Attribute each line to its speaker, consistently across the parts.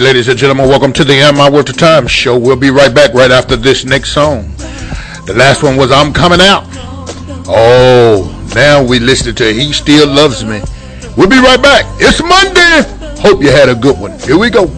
Speaker 1: right, ladies and gentlemen, welcome to the Am I Worth the Time show. We'll be right back right after this next song. The last one was I'm Coming Out. Oh, now we listen to He Still Loves Me. We'll be right back. It's Monday. Hope you had a good one. Here we go.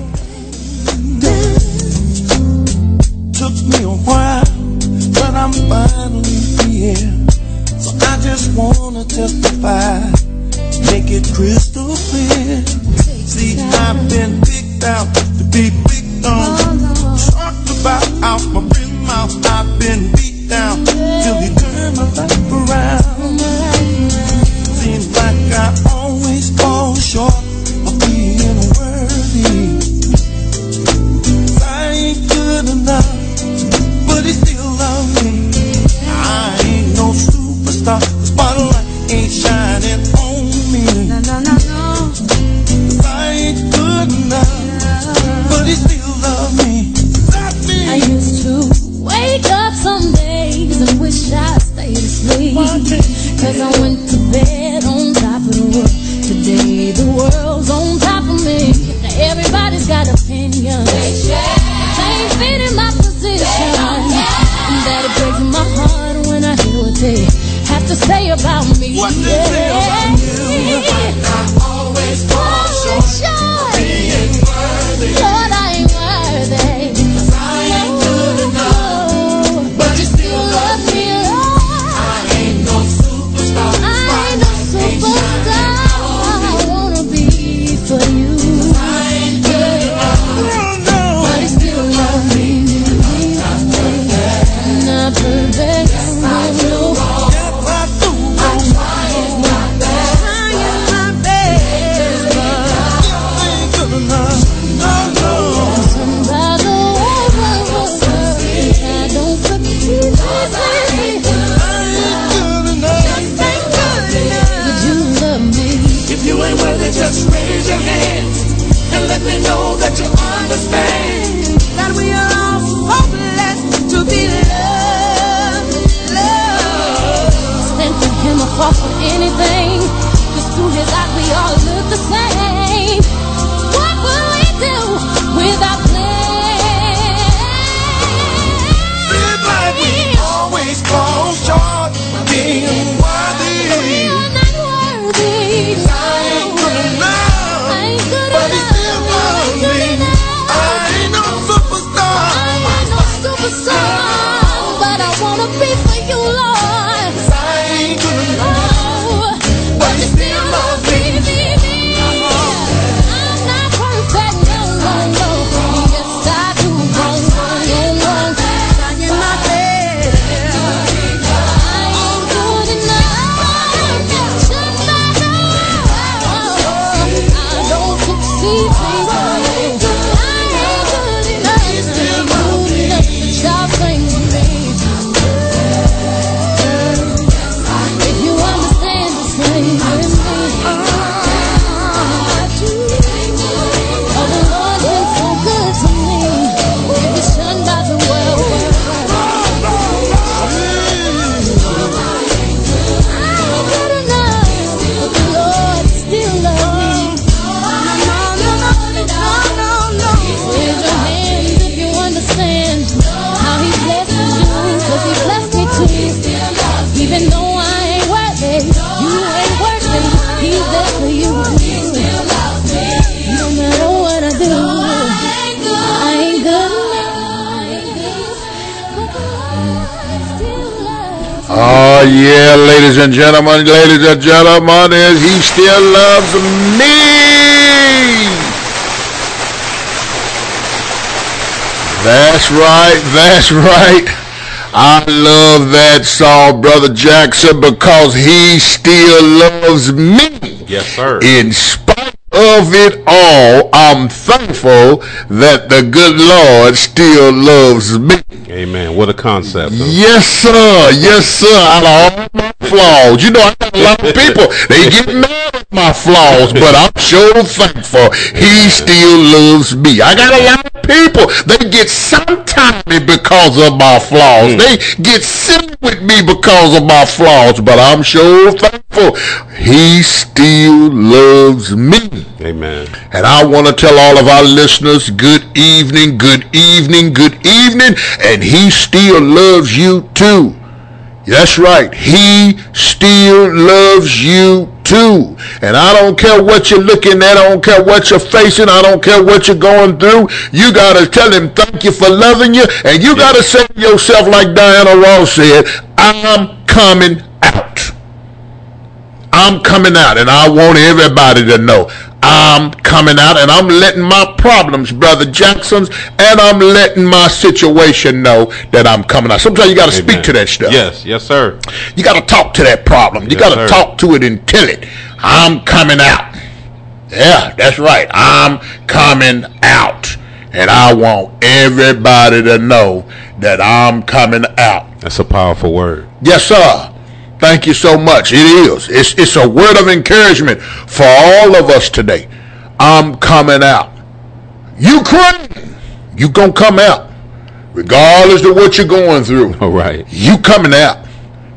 Speaker 1: gentlemen, ladies and gentlemen, is he still loves me? That's right, that's right. I love that song, Brother Jackson, because he still loves me.
Speaker 2: Yes, sir.
Speaker 1: In spite of it all, I'm thankful that the good Lord still loves me.
Speaker 2: Amen. What a concept. Huh?
Speaker 1: Yes, sir. Yes, sir. Out of all my flaws. You know, I got a lot of people, they get mad at my flaws, but I'm sure thankful he still loves me. I got a lot people, they get sometime because of my flaws. Mm. They get sick with me because of my flaws, but I'm sure thankful
Speaker 3: he still loves me.
Speaker 2: Amen.
Speaker 3: And I want to tell all of our listeners, good evening, good evening, good evening, and he still loves you too. That's right. He still loves you too. And I don't care what you're looking at. I don't care what you're facing. I don't care what you're going through. You got to tell him thank you for loving you. And you got to say to yourself like Diana Ross said, I'm coming out. I'm coming out. And I want everybody to know I'm coming out and I'm letting my problems, Brother Jackson's, and I'm letting my situation know that I'm coming out. Sometimes you got to speak to that stuff.
Speaker 2: Yes, yes, sir.
Speaker 3: You got to talk to that problem. You
Speaker 2: Yes,
Speaker 3: got to talk to it and tell it, I'm coming out. Yeah, that's right. I'm coming out. And I want everybody to know that I'm coming out.
Speaker 2: That's a powerful word.
Speaker 3: Yes, sir. Thank you so much. It is. It's, it's a word of encouragement for all of us today. I'm coming out. Ukraine, you gonna come out. Regardless of what you're going through.
Speaker 2: All right.
Speaker 3: You coming out.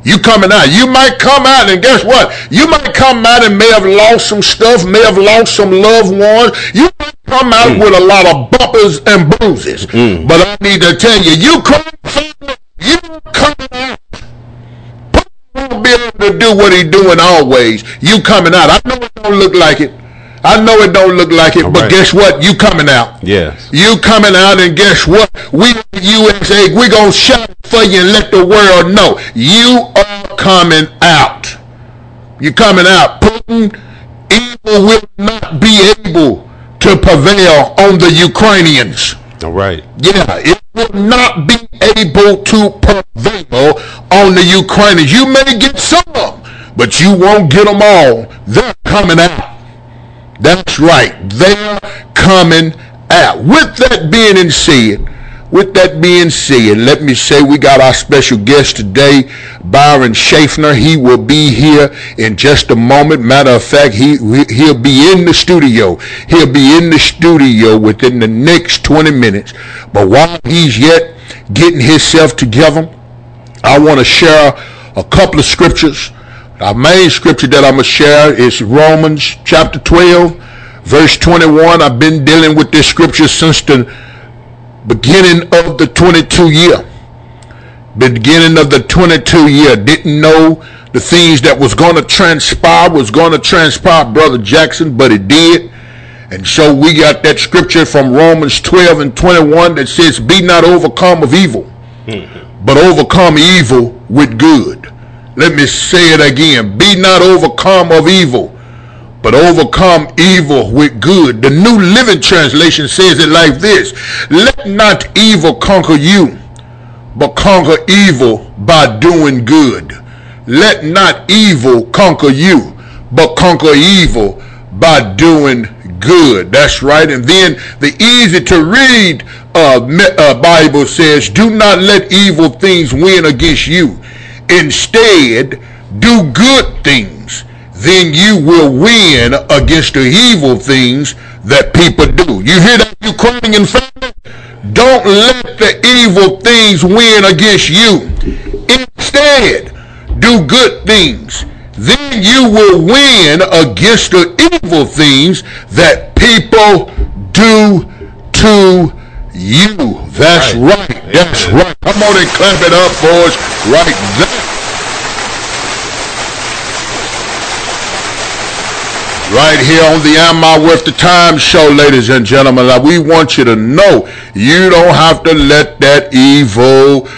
Speaker 3: You coming out. You might come out and guess what? You might come out and may have lost some stuff, may have lost some loved ones. You might come out mm. with a lot of bumpers and bruises. Mm. But I need to tell you, you come, you coming out won't be able to do what he doing always. You coming out. I know it don't look like it. I know it don't look like it,
Speaker 2: All
Speaker 3: but
Speaker 2: right.
Speaker 3: guess what? You coming out.
Speaker 2: Yes.
Speaker 3: You coming out and guess what? We USA, we gonna shout for you and let the world know you are coming out. You coming out. Putin, evil will not be able to prevail on the Ukrainians.
Speaker 2: All right.
Speaker 3: Yeah, it will not be able to prevail on the Ukrainians. You may get some, but you won't get them all. They're coming out. That's right. They're coming out. With that being said, with that being said, let me say we got our special guest today, Byron Schaffner. He will be here in just a moment. Matter of fact, he he'll be in the studio. He'll be in the studio within the next 20 minutes. But while he's yet getting himself together, I want to share a couple of scriptures. Our main scripture that I'm going to share is Romans chapter 12, verse 21. I've been dealing with this scripture since the beginning of the 22 year. Beginning of the 22 year. Didn't know the things that was going to transpire was going to transpire, Brother Jackson, but it did. And so we got that scripture from Romans 12 and 21 that says, Be not overcome of evil, but overcome evil with good. Let me say it again. Be not overcome of evil, but overcome evil with good. The New Living Translation says it like this Let not evil conquer you, but conquer evil by doing good. Let not evil conquer you, but conquer evil by doing good. That's right. And then the easy to read uh, uh, Bible says, Do not let evil things win against you. Instead, do good things. Then you will win against the evil things that people do. You hear that, Ukrainian family? Don't let the evil things win against you. Instead, do good things. Then you will win against the evil things that people do to you. That's
Speaker 2: Right.
Speaker 3: right. That's right. Come on and clap it up, boys, right there. Right here on the Am I Worth the Time show, ladies and gentlemen. We want you to know you don't have to let that evil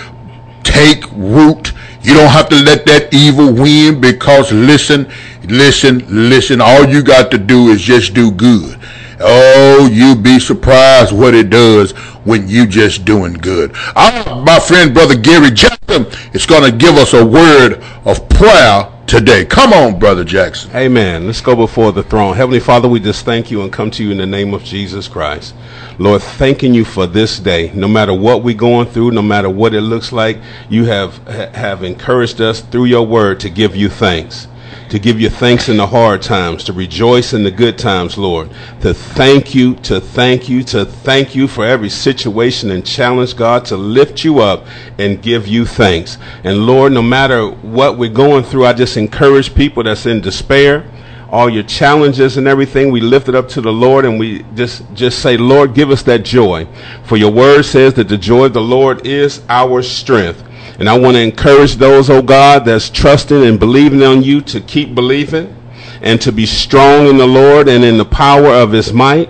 Speaker 3: take root. You don't have to let that evil win because listen, listen, listen. All you got to do is just do good. Oh, you be surprised what it does when you just doing good. Our, my friend, brother Gary Jackson, is going to give us a word of prayer today. Come on, brother Jackson.
Speaker 2: Amen. Let's go before the throne. Heavenly Father, we just thank you and come to you in the name of Jesus Christ. Lord, thanking you for this day. No matter what we're going through, no matter what it looks like, you have ha- have encouraged us through your word to give you thanks. To give you thanks in the hard times, to rejoice in the good times, Lord. To thank you, to thank you, to thank you for every situation and challenge, God, to lift you up and give you thanks. And Lord, no matter what we're going through, I just encourage people that's in despair all your challenges and everything. We lift it up to the Lord and we just, just say, Lord, give us that joy. For your word says that the joy of the Lord is our strength. And I want to encourage those, oh God, that's trusting and believing on you to keep believing and to be strong in the Lord and in the power of his might.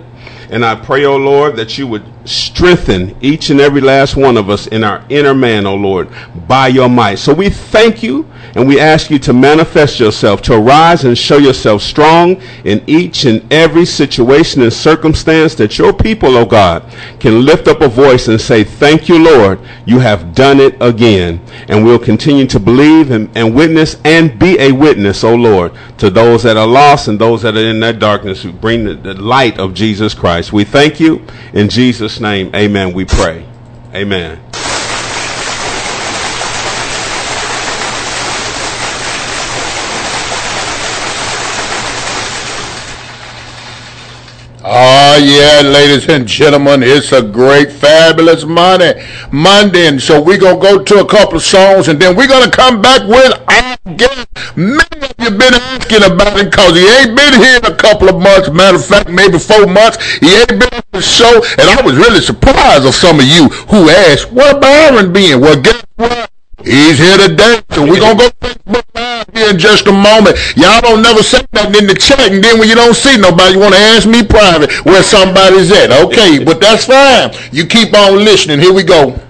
Speaker 2: And I pray, oh Lord, that you would strengthen each and every last one of us in our inner man, O Lord, by your might. So we thank you and we ask you to manifest yourself, to arise and show yourself strong in each and every situation and circumstance that your people, O God, can lift up a voice and say, Thank you, Lord, you have done it again. And we'll continue to believe and, and witness and be a witness, O Lord, to those that are lost and those that are in that darkness who bring the, the light of Jesus Christ. We thank you in Jesus' name, amen, we pray. Amen.
Speaker 3: Oh yeah, ladies and gentlemen, it's a great, fabulous Monday. Monday, and so we're gonna go to a couple of songs, and then we're gonna come back with our guest. Many of you been asking about him because he ain't been here in a couple of months. Matter of fact, maybe four months. He ain't been on the show, and I was really surprised of some of you who asked, what about Byron being? Well, guess what? He's here today, so we're gonna go Facebook Live here in just a moment. Y'all don't never say nothing in the chat, and then when you don't see nobody, you want to ask me private where somebody's at. Okay, but that's fine. You keep on listening. Here we go.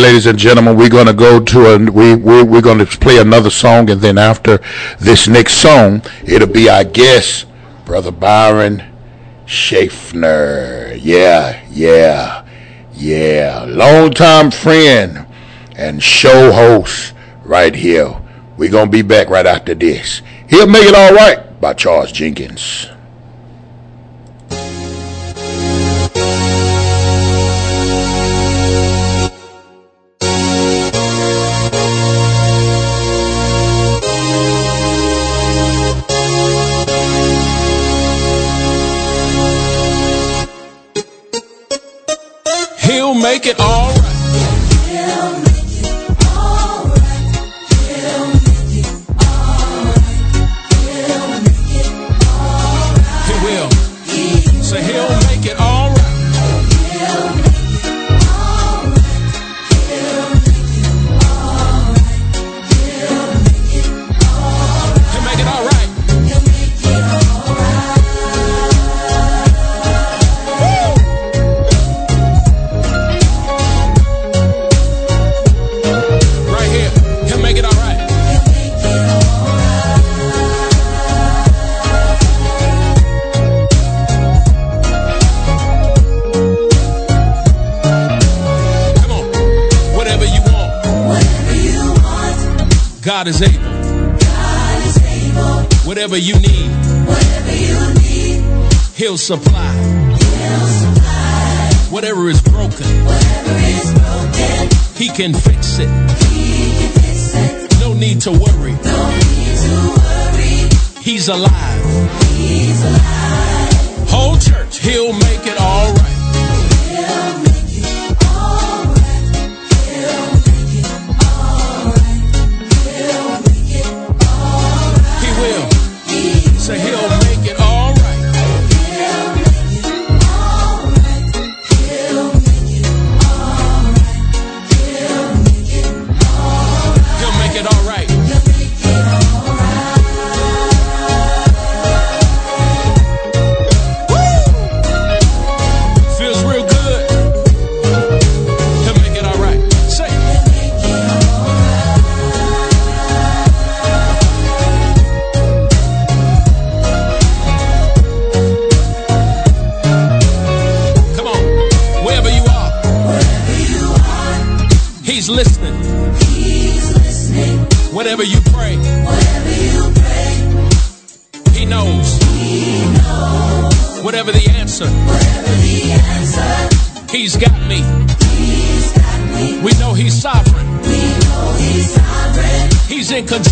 Speaker 3: Ladies and gentlemen, we're going to go to a we, we we're going to play another song, and then after this next song, it'll be I guess brother Byron Schaffner. Yeah, yeah, yeah, longtime friend and show host right here. We're gonna be back right after this. He'll make it all right by Charles Jenkins.
Speaker 4: can fix it. No need to worry. He's alive. Whole church, he'll make it all right. can't control.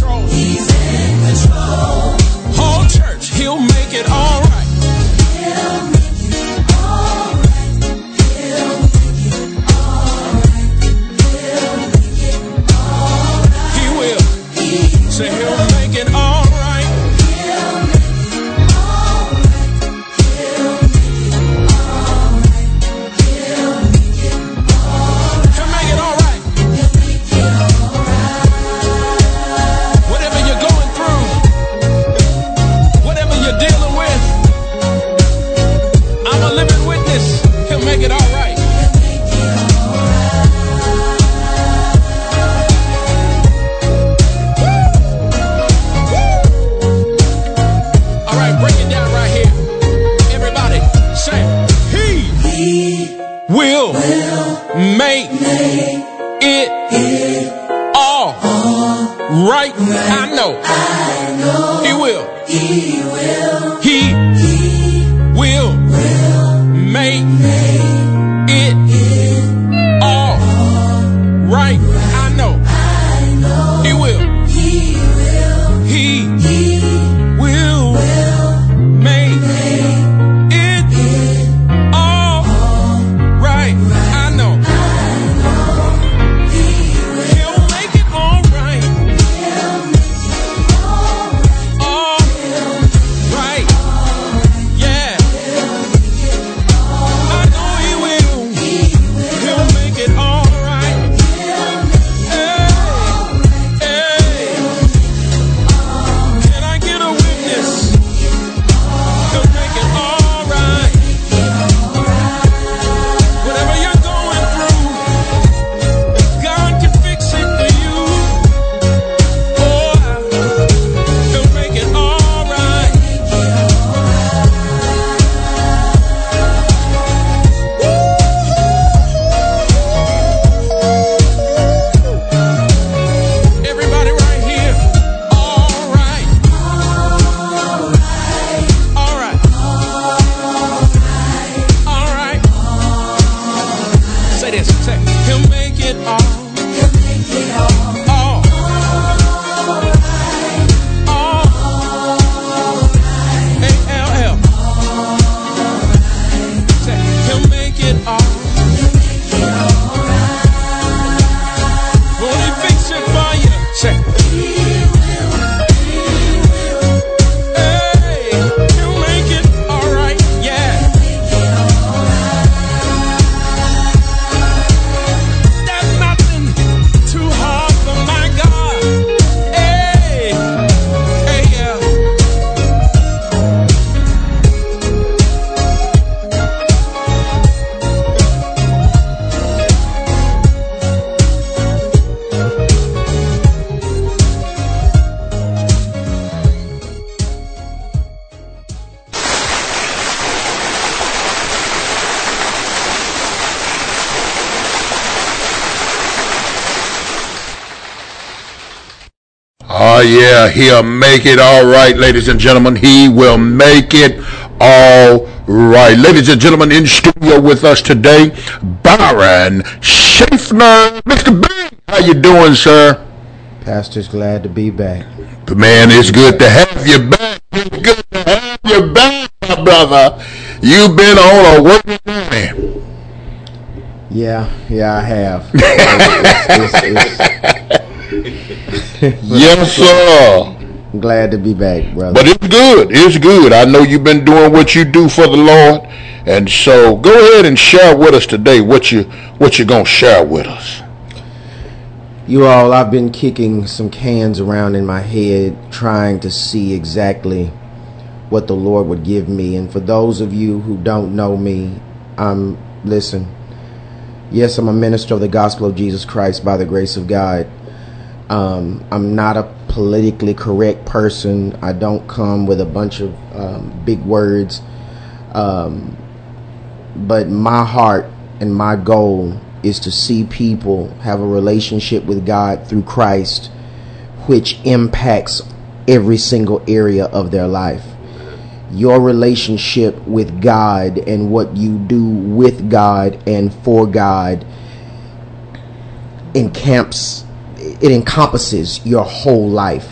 Speaker 3: Yeah, he'll make it all right, ladies and gentlemen. He will make it all right. Ladies and gentlemen, in studio with us today, Byron Schaffner. Mr. B, how you doing, sir?
Speaker 5: Pastor's glad to be back.
Speaker 3: The man, it's good to have you back. It's good to have you back, my brother. You've been on a working journey.
Speaker 5: Yeah, yeah, I have. It's- it's-
Speaker 3: Yes, sir.
Speaker 5: I'm glad to be back, brother.
Speaker 3: But it's good. It's good. I know you've been doing what you do for the Lord, and so go ahead and share with us today what you what you're gonna share with us.
Speaker 5: you all, I've been kicking some cans around in my head, trying to see exactly what the Lord would give me. And for those of you who don't know me, I'm listen. Yes, I'm a minister of the gospel of Jesus Christ by the grace of God. Um, I'm not a politically correct person. I don't come with a bunch of um, big words. Um, but my heart and my goal is to see people have a relationship with God through Christ, which impacts every single area of their life. Your relationship with God and what you do with God and for God encamps it encompasses your whole life.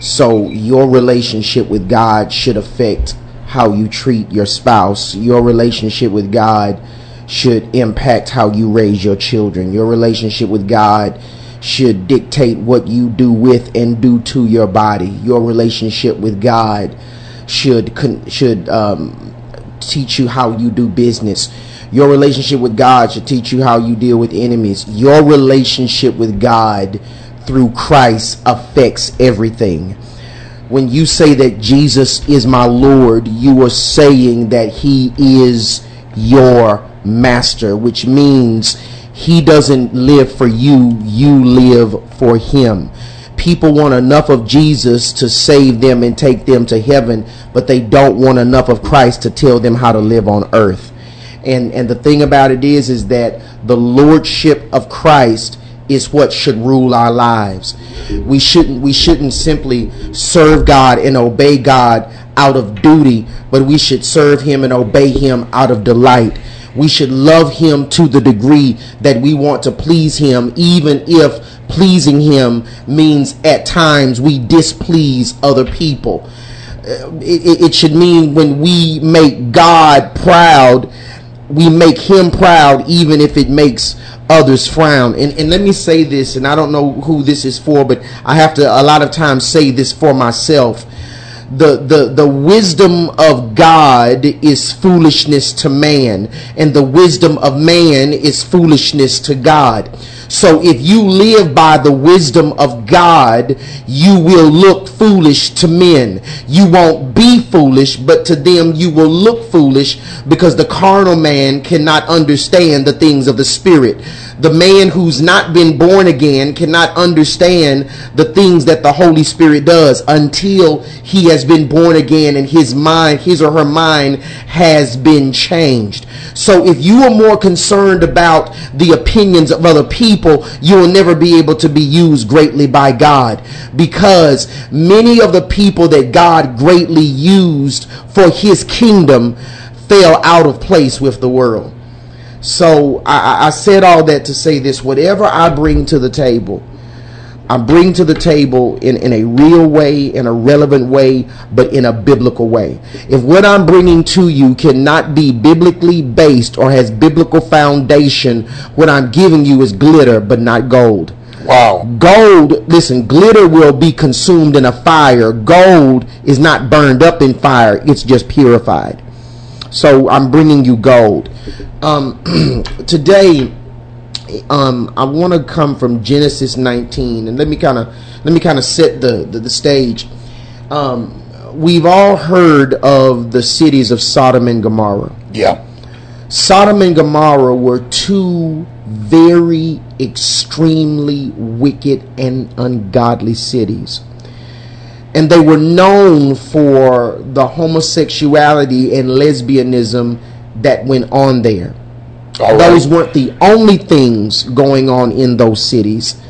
Speaker 5: So your relationship with God should affect how you treat your spouse. Your relationship with God should impact how you raise your children. Your relationship with God should dictate what you do with and do to your body. Your relationship with God should should um, teach you how you do business. Your relationship with God should teach you how you deal with enemies. Your relationship with God through Christ affects everything. When you say that Jesus is my Lord, you are saying that He is your master, which means He doesn't live for you, you live for Him. People want enough of Jesus to save them and take them to heaven, but they don't want enough of Christ to tell them how to live on earth. And and the thing about it is is that the lordship of Christ is what should rule our lives. We shouldn't we shouldn't simply serve God and obey God out of duty, but we should serve him and obey him out of delight. We should love him to the degree that we want to please him even if pleasing him means at times we displease other people. Uh, It, it- it should mean when we make God proud, we make him proud even if it makes others frown. And, and let me say this and i don't know who this is for but i have to a lot of times say this for myself the, the the wisdom of God is foolishness to man, and the wisdom of man is foolishness to God. So if you live by the wisdom of God, you will look foolish to men. You won't be foolish, but to them you will look foolish because the carnal man cannot understand the things of the spirit. The man who's not been born again cannot understand the things that the Holy Spirit does until he has been born again and his mind, his or her mind has been changed. So if you are more concerned about the opinions of other people, you will never be able to be used greatly by God because many of the people that God greatly used for his kingdom fell out of place with the world. So I, I- said all that to say this: whatever I bring to the table, I bring to the table in, in a real way, in a relevant way, but in a biblical way. If what I'm bringing to you cannot be biblically based or has biblical foundation, what I'm giving you is glitter, but not gold.
Speaker 3: Wow.
Speaker 5: Gold, listen, glitter will be consumed in a fire. Gold is not burned up in fire, it's just purified. So I'm bringing you gold. Um, today, um, I want to come from Genesis 19, and let me kind of let me kind of set the the, the stage. Um, we've all heard of the cities of Sodom and Gomorrah.
Speaker 3: Yeah.
Speaker 5: Sodom and Gomorrah were two very extremely wicked and ungodly cities. And they were known for the homosexuality and lesbianism that went on there. Those weren't the only things going on in those cities,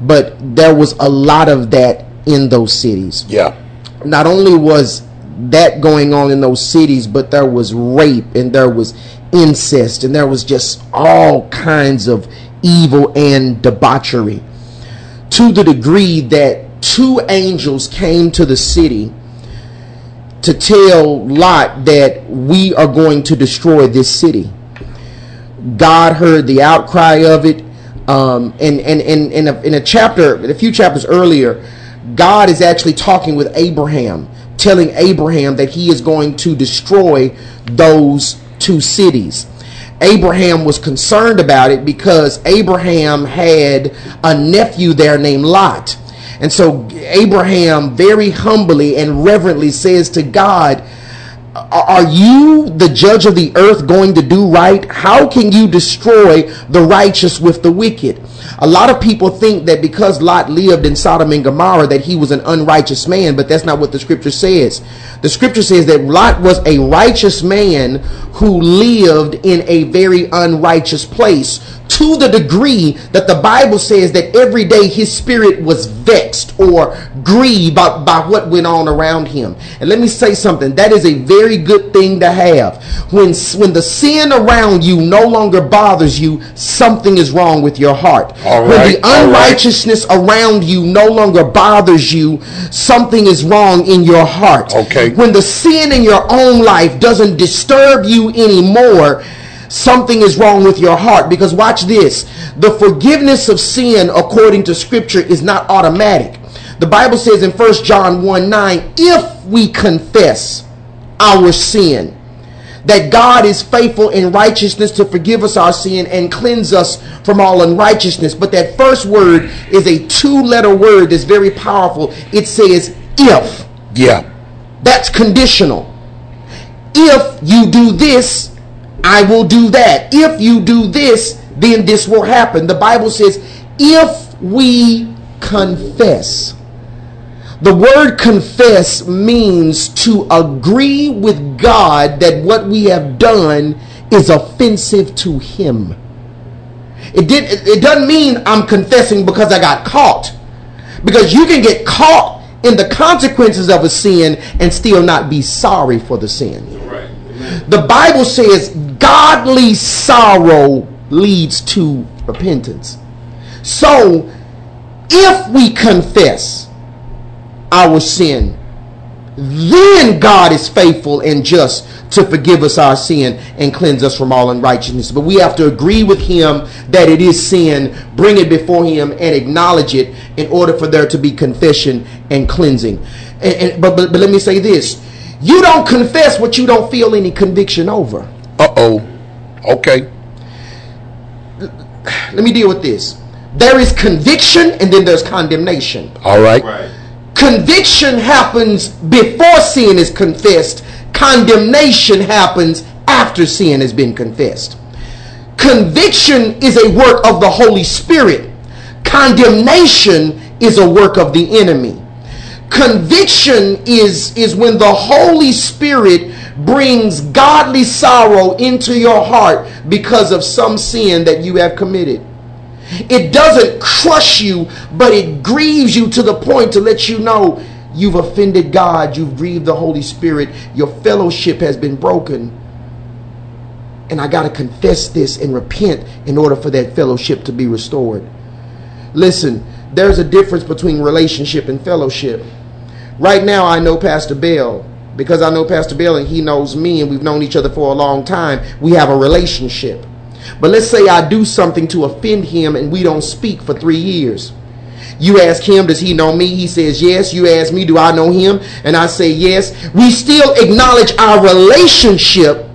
Speaker 5: but there was a lot of that in those cities.
Speaker 3: Yeah.
Speaker 5: Not only was that going on in those cities, but there was rape and there was incest and there was just all kinds of evil and debauchery to the degree that two angels came to the city to tell Lot that we are going to destroy this city. God heard the outcry of it. Um, and and, and, in, a, in a chapter, a few chapters earlier, God is actually talking with Abraham, telling Abraham that he is going to destroy those two cities. Abraham was concerned about it because Abraham had a nephew there named Lot. And so Abraham very humbly and reverently says to God, are you the judge of the earth going to do right? How can you destroy the righteous with the wicked? A lot of people think that because Lot lived in Sodom and Gomorrah that he was an unrighteous man, but that's not what the scripture says. The scripture says that Lot was a righteous man who lived in a very unrighteous place to the degree that the Bible says that every day his spirit was vexed or grieved by, by what went on around him. And let me say something that is a very good thing to have. When, when the sin around you no longer bothers you, something is wrong with your heart.
Speaker 3: All
Speaker 5: when the
Speaker 3: all right.
Speaker 5: unrighteousness around you no longer bothers you, something is wrong in your heart.
Speaker 3: Okay.
Speaker 5: When the sin in your own life doesn't disturb you anymore, something is wrong with your heart. Because watch this. The forgiveness of sin according to scripture is not automatic. The bible says in 1 john 1 9 if we confess our sin that god is faithful in righteousness to forgive us our sin and cleanse us from all unrighteousness. But that first word is a two letter word that's very powerful. It says if.
Speaker 3: Yeah.
Speaker 5: that's conditional. If you do this I will do that. If you do this, then this will happen. The Bible says, if we confess. The word confess means to agree with God that what we have done is offensive to Him. It did it doesn't mean I'm confessing because I got caught. Because you can get caught in the consequences of a sin and still not be sorry for the sin. The Bible says godly sorrow leads to repentance. So, if we confess our sin, then God is faithful and just to forgive us our sin and cleanse us from all unrighteousness. But we have to agree with Him that it is sin, bring it before Him, and acknowledge it in order for there to be confession and cleansing. And, and- but, but, but let me say this you don't confess what you don't feel any conviction over.
Speaker 3: Uh oh. Okay.
Speaker 5: Let me deal with this. There is conviction and then there's condemnation.
Speaker 3: All right.
Speaker 2: Right.
Speaker 5: Conviction happens before sin is confessed. Condemnation happens after sin has been confessed. Conviction is a work of the Holy Spirit. Condemnation is a work of the enemy. Conviction is, is when the Holy Spirit brings godly sorrow into your heart because of some sin that you have committed. It doesn't crush you, but it grieves you to the point to let you know you've offended God, you've grieved the Holy Spirit, your fellowship has been broken. And I got to confess this and repent in order for that fellowship to be restored. Listen, there's a difference between relationship and fellowship. Right now, I know Pastor Bell because I know Pastor Bell and he knows me, and we've known each other for a long time. We have a relationship. But let's say I do something to offend him and we don't speak for three years. You ask him, does he know me? He says, yes. You ask me, do I know him? And I say, yes. We still acknowledge our relationship,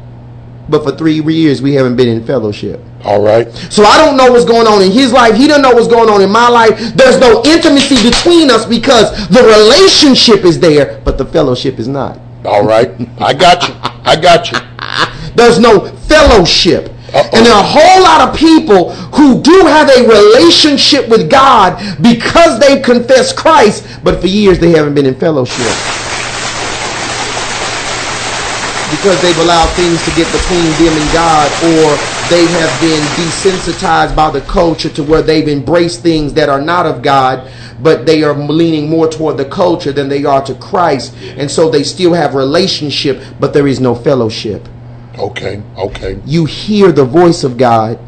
Speaker 5: but for three years we haven't been in fellowship.
Speaker 3: All right.
Speaker 5: So I don't know what's going on in his life. He doesn't know what's going on in my life. There's no intimacy between us because the relationship is there, but the fellowship is not.
Speaker 3: All right. I got you. I got you.
Speaker 5: There's no fellowship.
Speaker 3: Uh-oh.
Speaker 5: And there are a whole lot of people who do have a relationship with God because they've confessed Christ, but for years they haven't been in fellowship. Because they've allowed things to get between them and God, or they have been desensitized by the culture to where they've embraced things that are not of God, but they are leaning more toward the culture than they are to Christ. And so they still have relationship, but there is no fellowship.
Speaker 3: Okay, okay.
Speaker 5: You hear the voice of God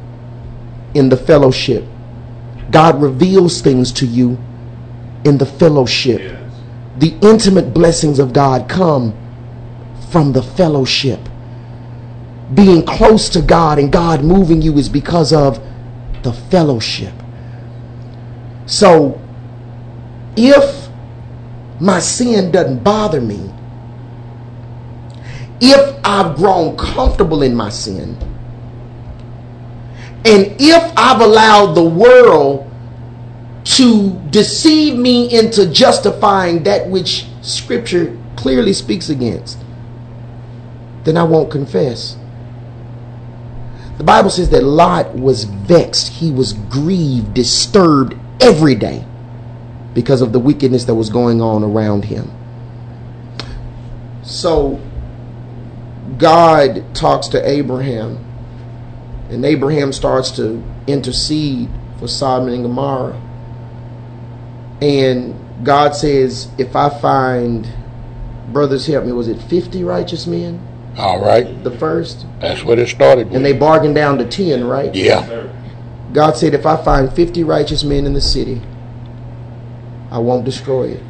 Speaker 5: in the fellowship. God reveals things to you in the fellowship. The intimate blessings of God come from the fellowship. Being close to God and God moving you is because of the fellowship. So, if my sin doesn't bother me, if I've grown comfortable in my sin, and if I've allowed the world to deceive me into justifying that which Scripture clearly speaks against, then I won't confess. The Bible says that Lot was vexed, he was grieved, disturbed every day because of the wickedness that was going on around him. So God talks to Abraham, and Abraham starts to intercede for Sodom and Gomorrah. And God says, If I find, brothers, help me, was it 50 righteous men?
Speaker 3: All right.
Speaker 5: The first?
Speaker 3: That's what it started with.
Speaker 5: And they bargained down to 10, right?
Speaker 3: yeah.
Speaker 5: God said, If I find 50 righteous men in the city, I won't destroy it.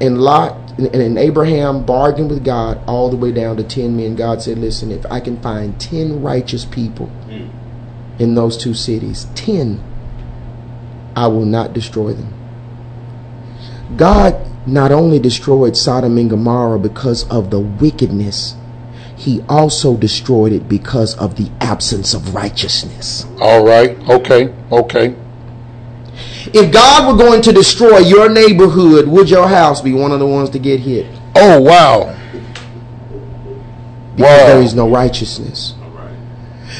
Speaker 5: And Lot and and Abraham bargained with God all the way down to 10 men. God said, Listen, if I can find 10 righteous people hmm. in those two cities, 10, I will not destroy them. God not only destroyed Sodom and Gomorrah because of the wickedness, he also destroyed it because of the absence of righteousness.
Speaker 3: All right. Okay. Okay.
Speaker 5: If God were going to destroy your neighborhood, would your house be one of the ones to get hit?
Speaker 3: Oh wow.
Speaker 5: Because
Speaker 3: Wow.
Speaker 5: there is no righteousness.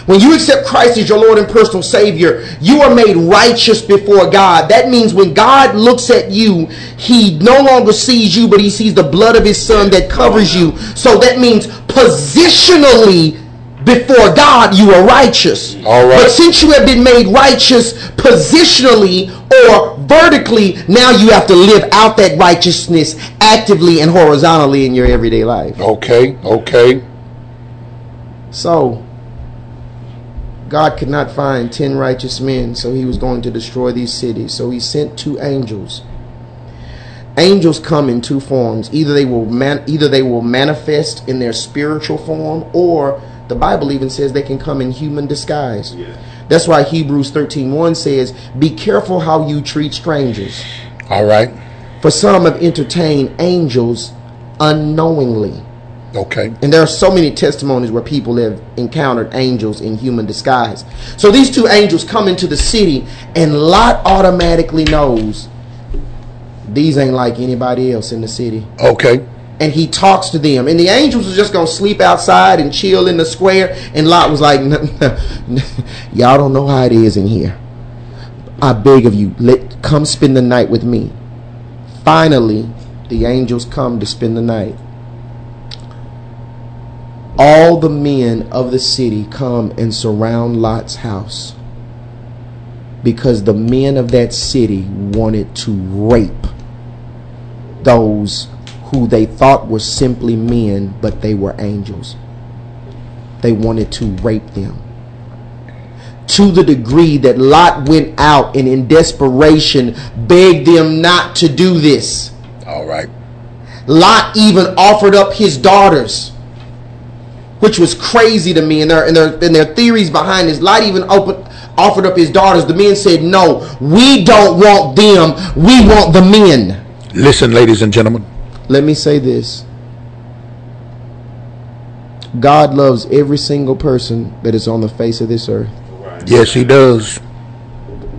Speaker 5: When you accept Christ as your Lord and personal Savior, you are made righteous before God. That means when God looks at you, He no longer sees you, but He sees the blood of His Son that covers you. So that means positionally before God, you are righteous.
Speaker 3: All right.
Speaker 5: But since you have been made righteous positionally or vertically, now you have to live out that righteousness actively and horizontally in your everyday life.
Speaker 3: Okay. Okay.
Speaker 5: So, God could not find 10 righteous men, so he was going to destroy these cities. So he sent two angels. Angels come in two forms. Either they will man, either they will manifest in their spiritual form or the Bible even says they can come in human disguise. That's why Hebrews 13:1 says, "Be careful how you treat strangers,
Speaker 3: All right.
Speaker 5: for some have entertained angels unknowingly."
Speaker 3: Okay.
Speaker 5: And there are so many testimonies where people have encountered angels in human disguise. So these two angels come into the city, and Lot automatically knows these ain't like anybody else in the city.
Speaker 3: Okay.
Speaker 5: And he talks to them. And the angels are just going to sleep outside and chill in the square. And Lot was like, Y'all don't know how it is in here. I beg of you, let come spend the night with me. Finally, the angels come to spend the night all the men of the city come and surround Lot's house because the men of that city wanted to rape those who they thought were simply men, but they were angels. They wanted to rape them. To the degree that Lot went out and in desperation begged them not to do this.
Speaker 3: All right.
Speaker 5: Lot even offered up his daughters, which was crazy to me. And their and their and their theories behind this. Lot even opened, offered up his daughters. The men said, "No, we don't want them. We want the men."
Speaker 3: Listen, ladies and gentlemen.
Speaker 5: Let me say this: God loves every single person that is on the face of this earth.
Speaker 3: Yes, he does.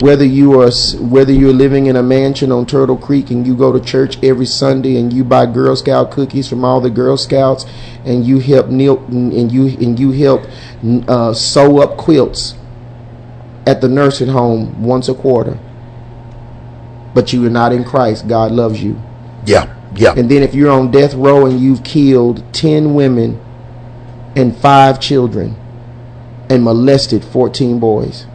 Speaker 5: Whether you are whether you're living in a mansion on Turtle Creek and you go to church every Sunday and you buy Girl Scout cookies from all the Girl Scouts and you help kneel and you and you help uh, sew up quilts at the nursing home once a quarter, but you are not in Christ. God loves you.
Speaker 3: Yeah. Yeah.
Speaker 5: And then if you're on death row and you've killed ten women and five children and molested 14 boys.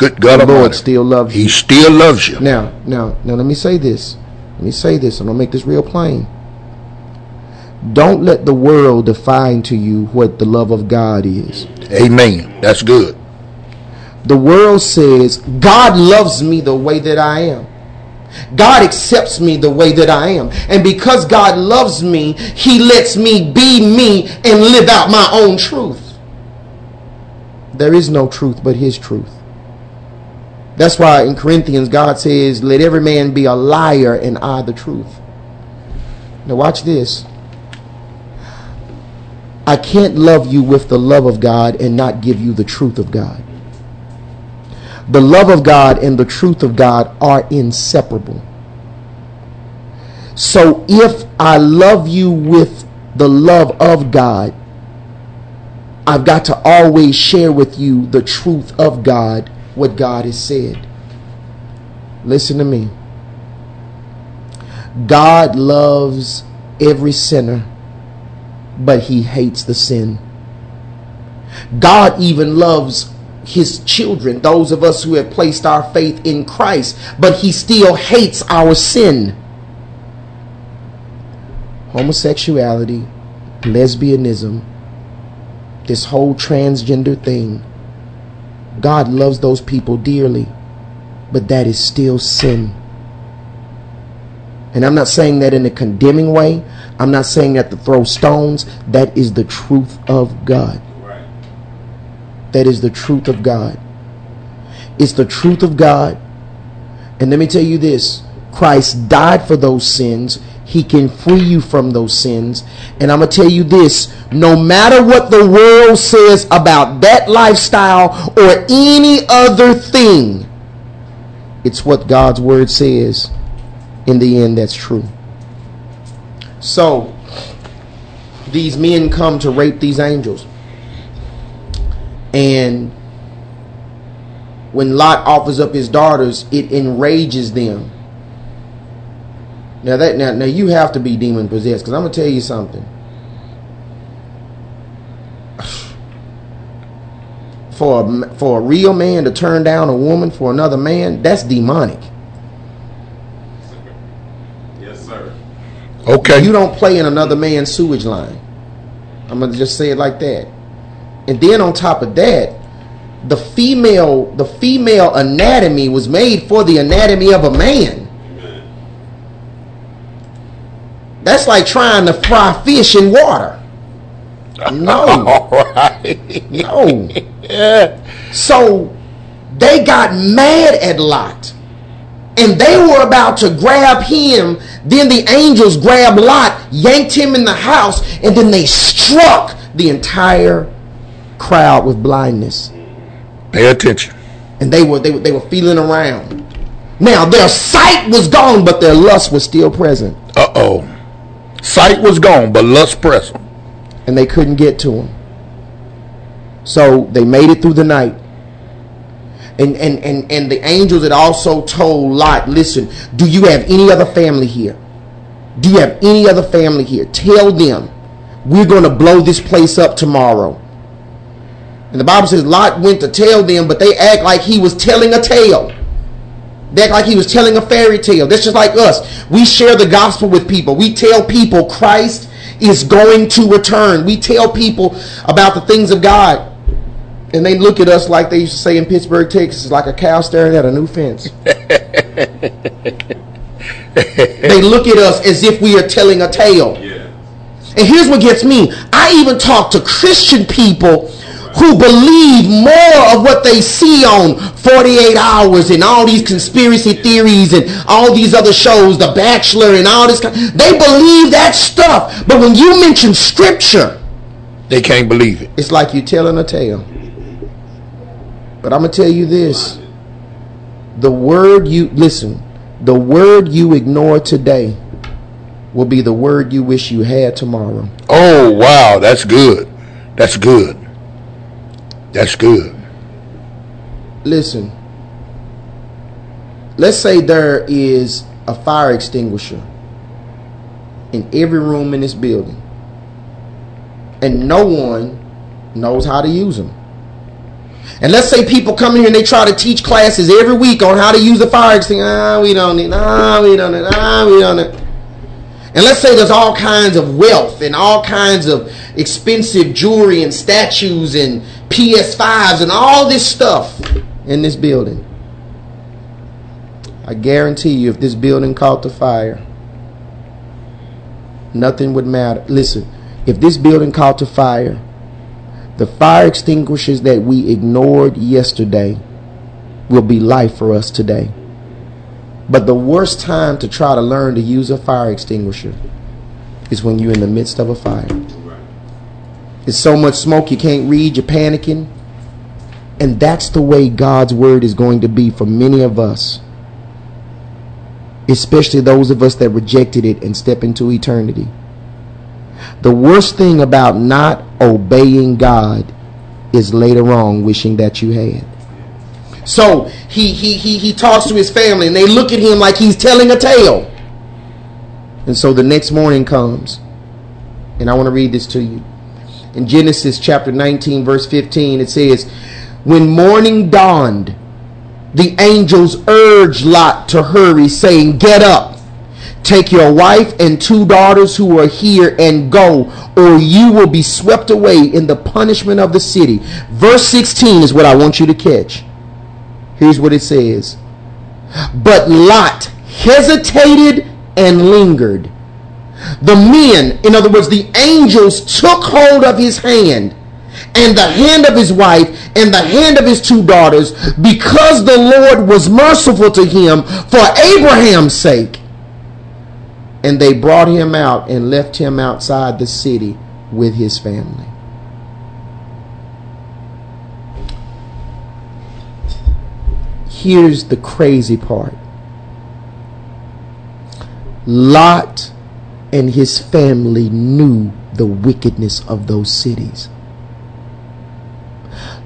Speaker 3: Good God
Speaker 5: The Lord
Speaker 3: Almighty.
Speaker 5: still loves you.
Speaker 3: He still loves you.
Speaker 5: Now, now, now let me say this. Let me say this. I'm to make this real plain. Don't let the world define to you what the love of God is.
Speaker 3: Amen. That's good.
Speaker 5: The world says, God loves me the way that I am. God accepts me the way that I am. And because God loves me, He lets me be me and live out my own truth. There is no truth but His truth. That's why in Corinthians, God says, Let every man be a liar and I the truth. Now, watch this. I can't love you with the love of God and not give you the truth of God. The love of God and the truth of God are inseparable. So if I love you with the love of God, I've got to always share with you the truth of God, what God has said. Listen to me. God loves every sinner, but he hates the sin. God even loves his children, those of us who have placed our faith in Christ, but he still hates our sin. Homosexuality, lesbianism, this whole transgender thing. God loves those people dearly, but that is still sin. And I'm not saying that in a condemning way. I'm not saying that to throw stones. That is the truth of God. That is the truth of God. It's the truth of God. And let me tell you this Christ died for those sins. He can free you from those sins. And I'm going to tell you this no matter what the world says about that lifestyle or any other thing, it's what God's word says. In the end, that's true. So, these men come to rape these angels. And when Lot offers up his daughters, it enrages them. Now that now, now you have to be demon possessed because I'm gonna tell you something. For a, for a real man to turn down a woman for another man, that's demonic.
Speaker 2: Yes, sir.
Speaker 3: Okay.
Speaker 5: You don't play in another man's sewage line. I'm gonna just say it like that. And then on top of that, the female the female anatomy was made for the anatomy of a man. That's like trying to fry fish in water. No,
Speaker 3: All right.
Speaker 5: no.
Speaker 3: yeah.
Speaker 5: So they got mad at Lot. And they were about to grab him. Then the angels grabbed Lot, yanked him in the house, and then they struck the entire crowd with blindness.
Speaker 3: Pay attention.
Speaker 5: And they were they, were- they were feeling around. Now their sight was gone, but their lust was still present.
Speaker 3: Uh oh. Sight was gone, but lust present.
Speaker 5: and they couldn't get to him. So they made it through the night. And, and, and, and the angels had also told Lot, listen, do you have any other family here? Do you have any other family here? Tell them we're going to blow this place up tomorrow. And the Bible says Lot went to tell them, but they act like he was telling a tale. They act like he was telling a fairy tale. That's just like us. We share the gospel with people. We tell people Christ is going to return. We tell people about the things of God. And they look at us like they used to say in Pittsburgh, Texas, like a cow staring at a new fence. they look at us as if we are telling a tale.
Speaker 2: Yeah.
Speaker 5: And here's what gets me. I even talk to Christian people who believe more of what they see on 48 Hours and all these conspiracy theories and all these other shows, The Bachelor and all this. kind- They believe that stuff. But when you mention scripture,
Speaker 3: They can't believe it.
Speaker 5: it's like you're telling a tale. But I'm going to tell you this. The word you, listen, the word you ignore today will be the word you wish you had tomorrow.
Speaker 3: Oh wow, that's good. That's good. That's good.
Speaker 5: listen let's say there is a fire extinguisher in every room in this building and no one knows how to use them. And let's say people come in here and they try to teach classes every week on how to use a fire extinguisher. Ah, we don't need. Ah, we don't need. Ah, we don't need. And let's say there's all kinds of wealth and all kinds of expensive jewelry and statues and PS5s and all this stuff in this building. I guarantee you, if this building caught the fire, nothing would matter. Listen, if this building caught the fire, the fire extinguishers that we ignored yesterday will be life for us today. But the worst time to try to learn to use a fire extinguisher is when you're in the midst of a fire. It's so much smoke you can't read, you're panicking. And that's the way God's word is going to be for many of us, especially those of us that rejected it and step into eternity. The worst thing about not obeying God is later on wishing that you had. So he, he, he, he talks to his family and they look at him like he's telling a tale. And so the next morning comes. And I want to read this to you. In Genesis chapter 19, verse 15, it says, When morning dawned, the angels urged Lot to hurry, saying, Get up, take your wife and two daughters who are here and go, or you will be swept away in the punishment of the city. Verse 16 is what I want you to catch. Here's what it says But Lot hesitated and lingered. The men, in other words, the angels, took hold of his hand and the hand of his wife and the hand of his two daughters because the Lord was merciful to him for Abraham's sake. And they brought him out and left him outside the city with his family. Here's the crazy part Lot and his family knew the wickedness of those cities.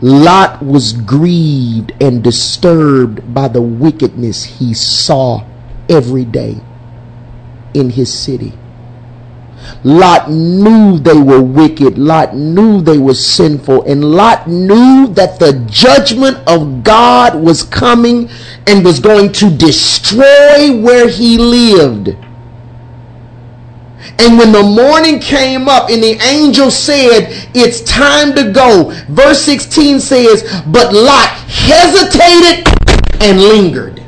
Speaker 5: Lot was grieved and disturbed by the wickedness he saw every day in his city. Lot knew they were wicked. Lot knew they were sinful. And Lot knew that the judgment of God was coming and was going to destroy where he lived. And when the morning came up and the angel said, It's time to go, verse 16 says, But Lot hesitated and lingered.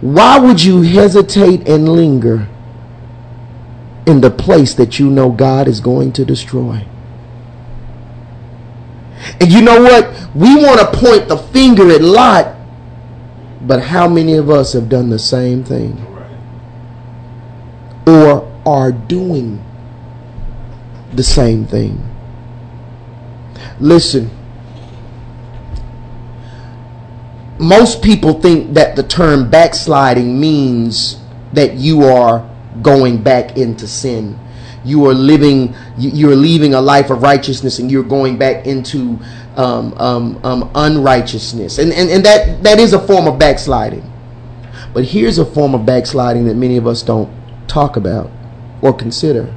Speaker 5: Why would you hesitate and linger in the place that you know God is going to destroy? And you know what? We want to point the finger at Lot, but how many of us have done the same thing? Or are doing the same thing? Listen, most people think that the term backsliding means that you are going back into sin. You are living, you're leaving a life of righteousness and you're going back into um, um, um, unrighteousness. And, and, and that, that is a form of backsliding. But here's a form of backsliding that many of us don't talk about or consider.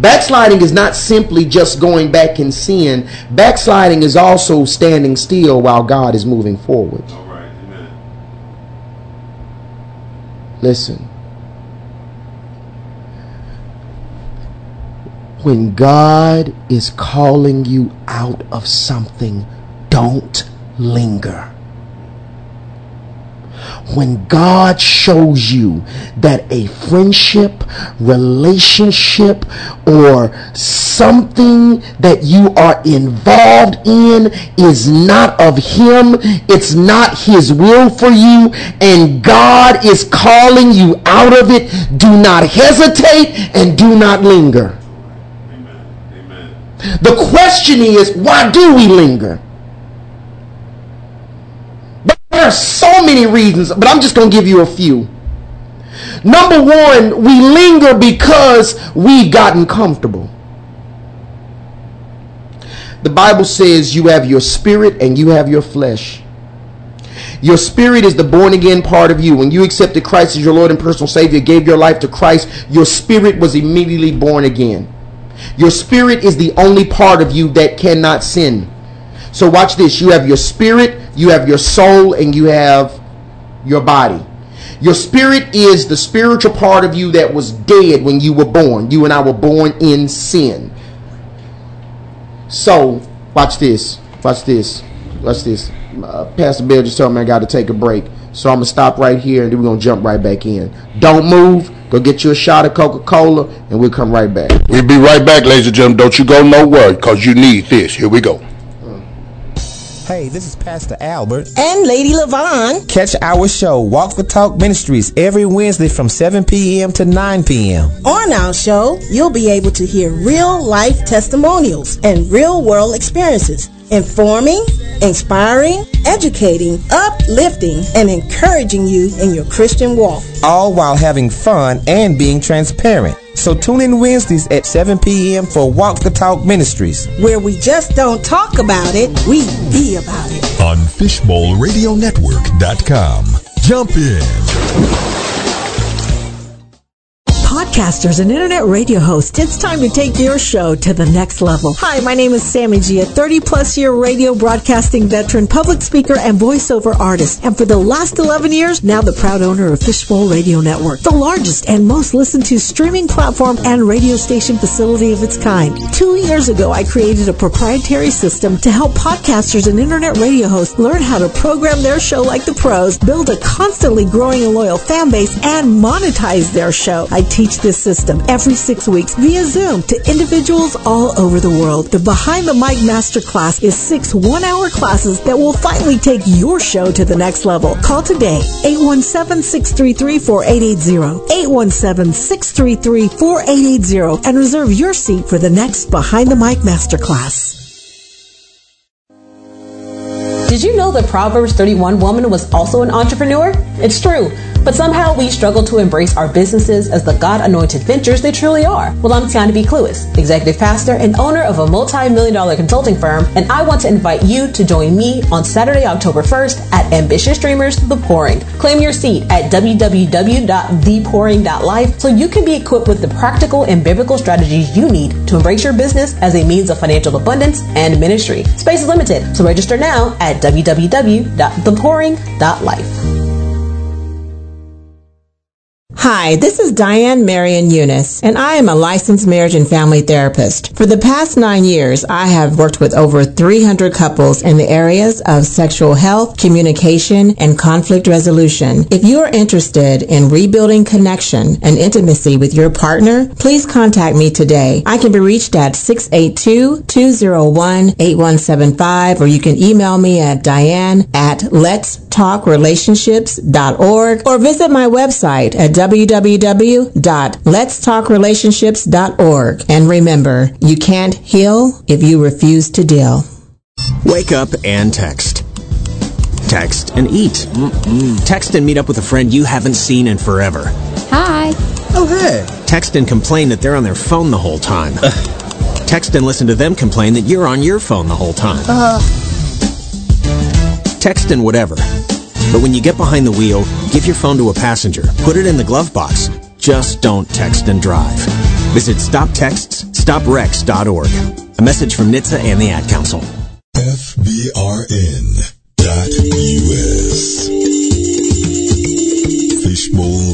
Speaker 5: Backsliding is not simply just going back in sin. Backsliding is also standing still while God is moving forward.
Speaker 2: All right. Amen.
Speaker 5: Listen. When God is calling you out of something, don't linger when God shows you that a friendship, relationship, or something that you are involved in is not of Him, it's not His will for you, and God is calling you out of it, do not hesitate and do not linger. Amen. Amen. The question is, why do we linger? There are so many reasons, but I'm just going to give you a few. Number one, we linger because we've gotten comfortable. The Bible says you have your spirit and you have your flesh. Your spirit is the born again part of you. When you accepted Christ as your Lord and personal Savior, gave your life to Christ, your spirit was immediately born again. Your spirit is the only part of you that cannot sin. So watch this. You have your spirit, you have your soul, and you have your body. Your spirit is the spiritual part of you that was dead when you were born. You and I were born in sin. So, watch this. Watch this. Watch this. Uh, Pastor Bill just told me I got to take a break. So I'm going to stop right here and then we're going to jump right back in. Don't move. Go get you a shot of Coca Cola and we'll come right back.
Speaker 3: We'll be right back, ladies and gentlemen. Don't you go nowhere because you need this. Here we go.
Speaker 6: Hey, this is Pastor Albert.
Speaker 7: And Lady Levon.
Speaker 6: Catch our show, Walk the Talk Ministries, every Wednesday from 7 p.m. to 9 p.m.
Speaker 7: On our show, you'll be able to hear real life testimonials and real world experiences, informing, inspiring, educating, uplifting, and encouraging you in your Christian walk.
Speaker 6: All while having fun and being transparent. So tune in Wednesdays at 7 p.m. for Walk the Talk Ministries.
Speaker 7: Where we just don't talk about it, we be about it.
Speaker 8: On FishbowlRadioNetwork.com. Jump in.
Speaker 9: Podcasters and internet radio hosts, it's time to take your show to the next level. Hi, my name is Sammy G, a 30 plus year radio broadcasting veteran, public speaker, and voiceover artist. And for the last 11 years, now the proud owner of Fishbowl Radio Network, the largest and most listened to streaming platform and radio station facility of its kind. Two years ago, I created a proprietary system to help podcasters and internet radio hosts learn how to program their show like the pros, build a constantly growing and loyal fan base, and monetize their show. I teach this system every six weeks via Zoom to individuals all over the world. The Behind the Mic Masterclass is six one hour classes that will finally take your show to the next level. Call today 817 633 4880. 817 633 4880 and reserve your seat for the next Behind the Mic Masterclass.
Speaker 10: Did you know the Proverbs 31 woman was also an entrepreneur? It's true. But somehow we struggle to embrace our businesses as the God anointed ventures they truly are. Well, I'm Tiana B. Cluis, executive pastor and owner of a multi million dollar consulting firm, and I want to invite you to join me on Saturday, October 1st at Ambitious Dreamers The Pouring. Claim your seat at www.thepouring.life so you can be equipped with the practical and biblical strategies you need to embrace your business as a means of financial abundance and ministry. Space is limited, so register now at www.thepouring.life.
Speaker 11: Hi, this is Diane Marion Eunice, and I am a licensed marriage and family therapist. For the past nine years, I have worked with over 300 couples in the areas of sexual health, communication, and conflict resolution. If you are interested in rebuilding connection and intimacy with your partner, please contact me today. I can be reached at 682-201-8175, or you can email me at diane at letstalkrelationships.org or visit my website at www.letstalkrelationships.org. And remember, you can't heal if you refuse to deal.
Speaker 12: Wake up and text. Text and eat. Mm-mm. Text and meet up with a friend you haven't seen in forever.
Speaker 13: Hi.
Speaker 12: Oh, hey. Text and complain that they're on their phone the whole time. Text and listen to them complain that you're on your phone the whole time.
Speaker 13: Uh.
Speaker 12: Text and whatever. But when you get behind the wheel, give your phone to a passenger. Put it in the glove box. Just don't text and drive. Visit stoptextsstopwrecks.org. A message from NHTSA and the Ad Council.
Speaker 8: FBRN dot US. Fishbowl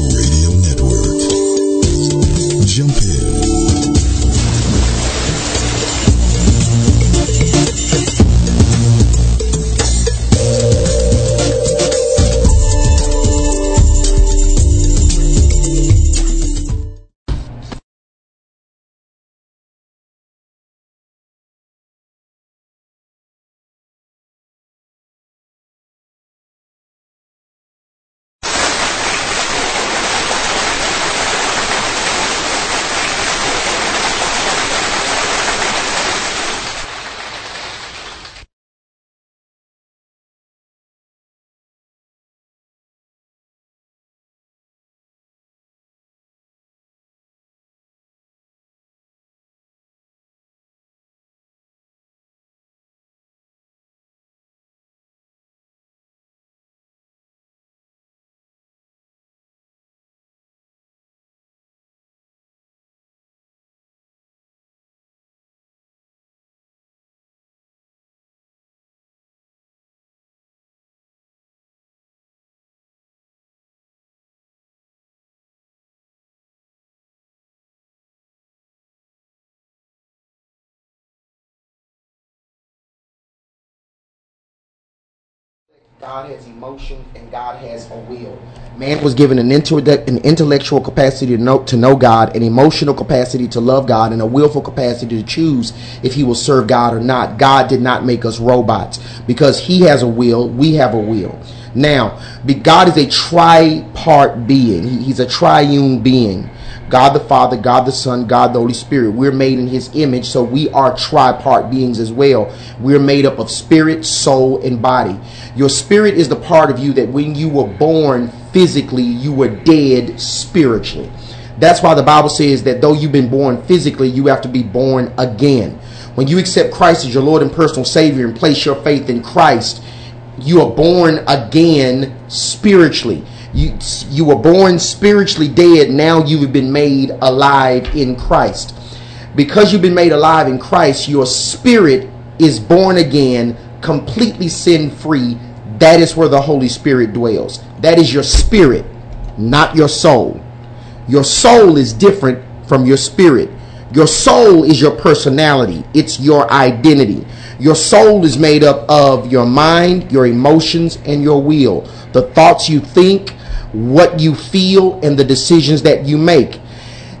Speaker 5: God has emotions and God has a will. Man was given an intellectual capacity to know, to know God, an emotional capacity to love God, and a willful capacity to choose if he will serve God or not. God did not make us robots because he has a will, we have a will. Now, God is a tripart being. He's a triune being. God the Father, God the Son, God the Holy Spirit. We're made in His image, so we are tripart beings as well. We're made up of spirit, soul, and body. Your spirit is the part of you that when you were born physically, you were dead spiritually. That's why the Bible says that though you've been born physically, you have to be born again. When you accept Christ as your Lord and personal Savior and place your faith in Christ, you are born again spiritually. You, you were born spiritually dead. Now you have been made alive in Christ. Because you've been made alive in Christ, your spirit is born again, completely sin free. That is where the Holy Spirit dwells. That is your spirit, not your soul. Your soul is different from your spirit. Your soul is your personality, it's your identity. Your soul is made up of your mind, your emotions, and your will. The thoughts you think, what you feel, and the decisions that you make.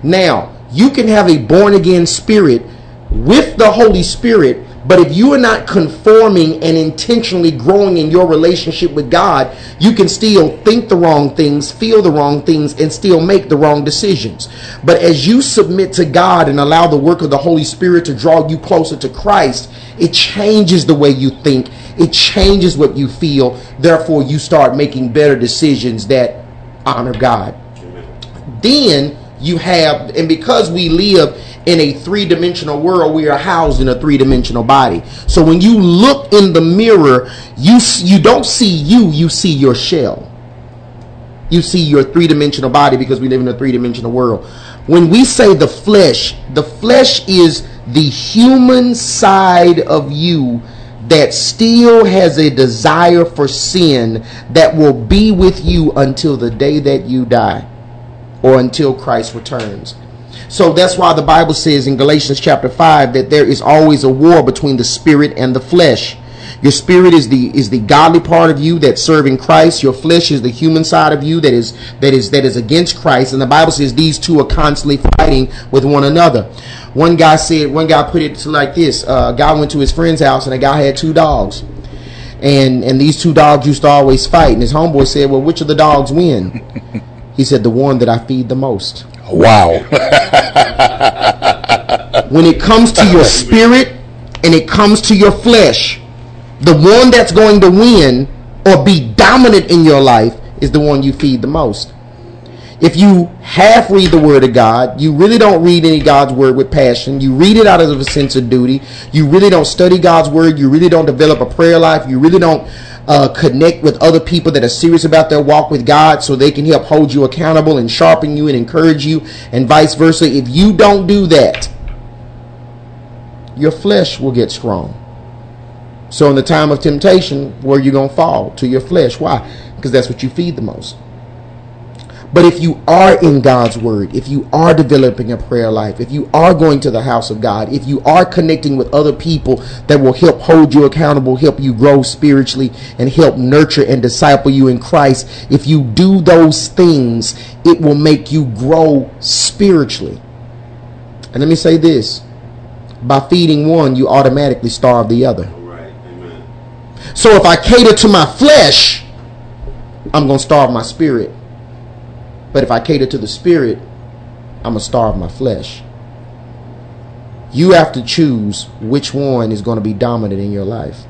Speaker 5: Now, you can have a born again spirit with the Holy Spirit, but if you are not conforming and intentionally growing in your relationship with God, you can still think the wrong things, feel the wrong things, and still make the wrong decisions. But as you submit to God and allow the work of the Holy Spirit to draw you closer to Christ, it changes the way you think, it changes what you feel. Therefore, you start making better decisions that honor God. Then you have, and because we live in a three dimensional world, we are housed in a three dimensional body. So when you look in the mirror, you you don't see you, you see your shell. You see your three dimensional body because we live in a three dimensional world. When we say the flesh, the flesh is the human side of you that still has a desire for sin that will be with you until the day that you die or until Christ returns. So that's why the Bible says in Galatians chapter 5 that there is always a war between the spirit and the flesh. Your spirit is the is the godly part of you that's serving Christ. Your flesh is the human side of you that is that is that is against Christ. And the Bible says these two are constantly fighting with one another. One guy said one guy put it to like this: uh, a guy went to his friend's house and the guy had two dogs, and and these two dogs used to always fight. And his homeboy said, "Well, which of the dogs win?" he said, "The one that I feed the most."
Speaker 3: Wow.
Speaker 5: when it comes to your spirit and it comes to your flesh, the one that's going to win or be dominant in your life is the one you feed the most. If you half read the Word of God, you really don't read any God's Word with passion. You read it out of a sense of duty. You really don't study God's Word. You really don't develop a prayer life. You really don't uh, connect with other people that are serious about their walk with God so they can help hold you accountable and sharpen you and encourage you and vice versa. If you don't do that, your flesh will get strong. So in the time of temptation, where you going to fall? To your flesh. Why? Because that's what you feed the most. But if you are in God's word, if you are developing a prayer life, if you are going to the house of God, if you are connecting with other people that will help hold you accountable, help you grow spiritually, and help nurture and disciple you in Christ, if you do those things, it will make you grow spiritually. And let me say this by feeding one, you automatically starve the other. So if I cater to my flesh, I'm going to starve my spirit. But if I cater to the spirit, I'm going to starve my flesh. You have to choose which one is going to be dominant in your life.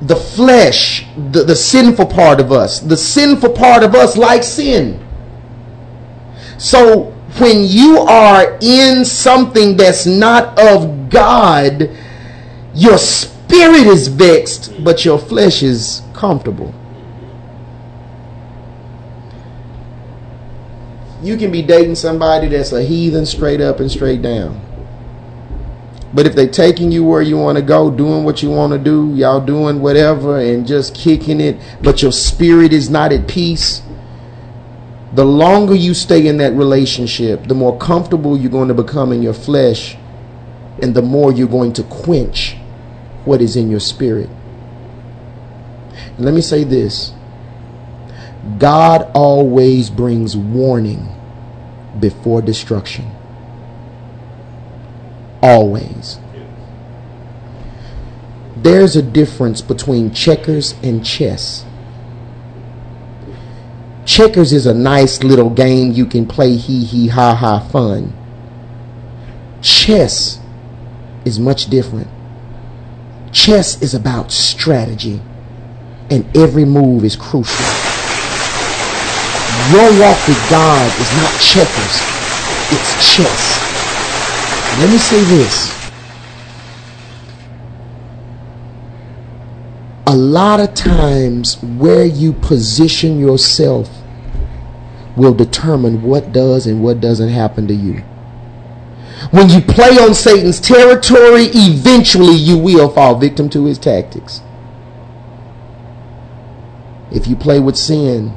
Speaker 5: The flesh, the, the sinful part of us, the sinful part of us likes sin. So when you are in something that's not of God, your spirit is vexed, but your flesh is comfortable. You can be dating somebody that's a heathen straight up and straight down. But if they taking you where you want to go, doing what you want to do, y'all doing whatever and just kicking it, but your spirit is not at peace, the longer you stay in that relationship, the more comfortable you're going to become in your flesh, and the more you're going to quench what is in your spirit. And let me say this God always brings warning before destruction. Always. There's a difference between checkers and chess. Checkers is a nice little game you can play hee hee ha ha fun. Chess is much different. Chess is about strategy, and every move is crucial. Your walk with God is not checkers, it's chess. Let me say this. A lot of times, where you position yourself will determine what does and what doesn't happen to you. When you play on Satan's territory, eventually you will fall victim to his tactics. If you play with sin,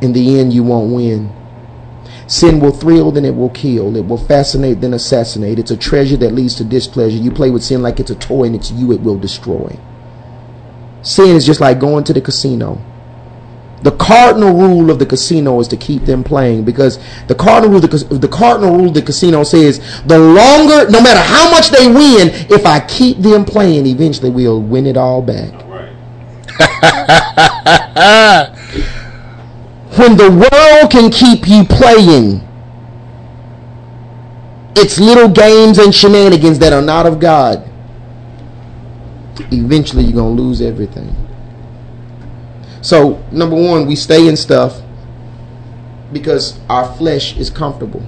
Speaker 5: in the end you won't win. Sin will thrill, then it will kill. It will fascinate, then assassinate. It's a treasure that leads to displeasure. You play with sin like it's a toy and it's you it will destroy. Sin is just like going to the casino. The cardinal rule of the casino is to keep them playing because the cardinal rule the, the cardinal rule of the casino says the longer, no matter how much they win, if I keep them playing, eventually we'll win it all back. when the world can keep you playing, it's little games and shenanigans that are not of God. Eventually, you're gonna lose everything. So, number one, we stay in stuff because our flesh is comfortable.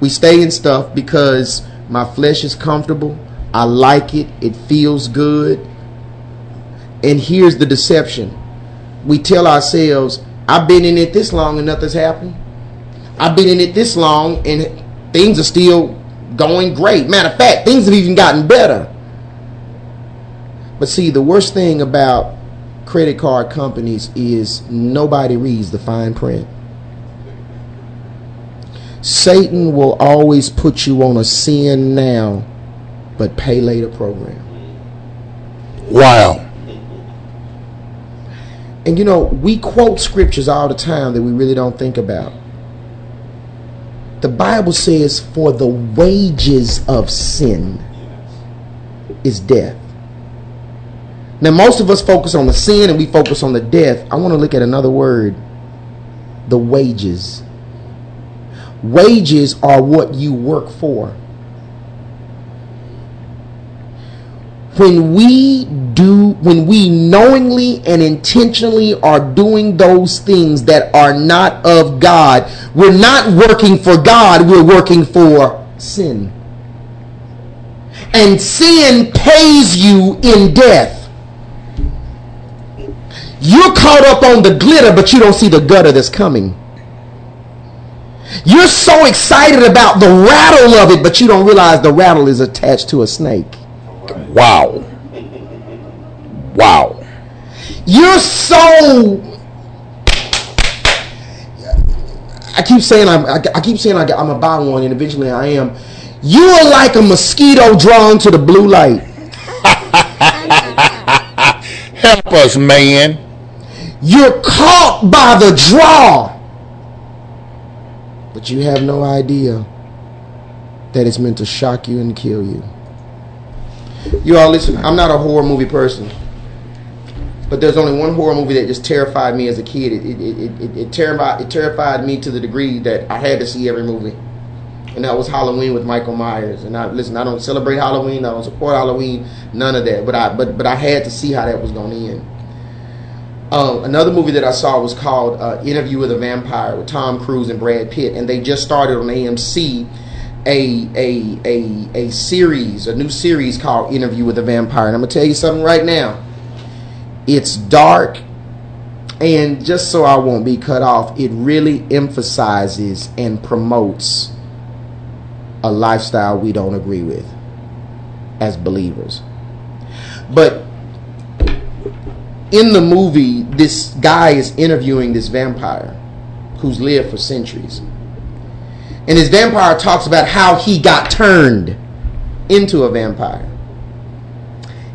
Speaker 5: We stay in stuff because my flesh is comfortable. I like it. It feels good. And here's the deception we tell ourselves, I've been in it this long and nothing's happened. I've been in it this long and things are still going great. Matter of fact, things have even gotten better. But see, the worst thing about credit card companies is nobody reads the fine print. Satan will always put you on a sin now, but pay later program.
Speaker 3: Wow.
Speaker 5: And you know, we quote scriptures all the time that we really don't think about. The Bible says, For the wages of sin is death. Now, most of us focus on the sin and we focus on the death. I want to look at another word the wages. Wages are what you work for. When we do when we knowingly and intentionally are doing those things that are not of God we're not working for God we're working for sin. And sin pays you in death. You're caught up on the glitter but you don't see the gutter that's coming. You're so excited about the rattle of it but you don't realize the rattle is attached to a snake
Speaker 3: Wow. Wow.
Speaker 5: You're so. I keep saying I'm. I keep saying I, I'm gonna buy one, and eventually I am. You are like a mosquito drawn to the blue light.
Speaker 3: Help us, man.
Speaker 5: You're caught by the draw, but you have no idea that it's meant to shock you and kill you. You all listen, I'm not a horror movie person. But there's only one horror movie that just terrified me as a kid. It, it, it, it, terrified, it terrified me to the degree that I had to see every movie. And that was Halloween with Michael Myers. And I listen, I don't celebrate Halloween, I don't support Halloween, none of that. But I but but I had to see how that was going to end. Um, another movie that I saw was called uh, Interview with a Vampire with Tom Cruise and Brad Pitt, and they just started on AMC a a a a series, a new series called Interview with a Vampire. And I'm gonna tell you something right now. It's dark, and just so I won't be cut off, it really emphasizes and promotes a lifestyle we don't agree with as believers. But in the movie, this guy is interviewing this vampire who's lived for centuries And his vampire talks about how he got turned into a vampire.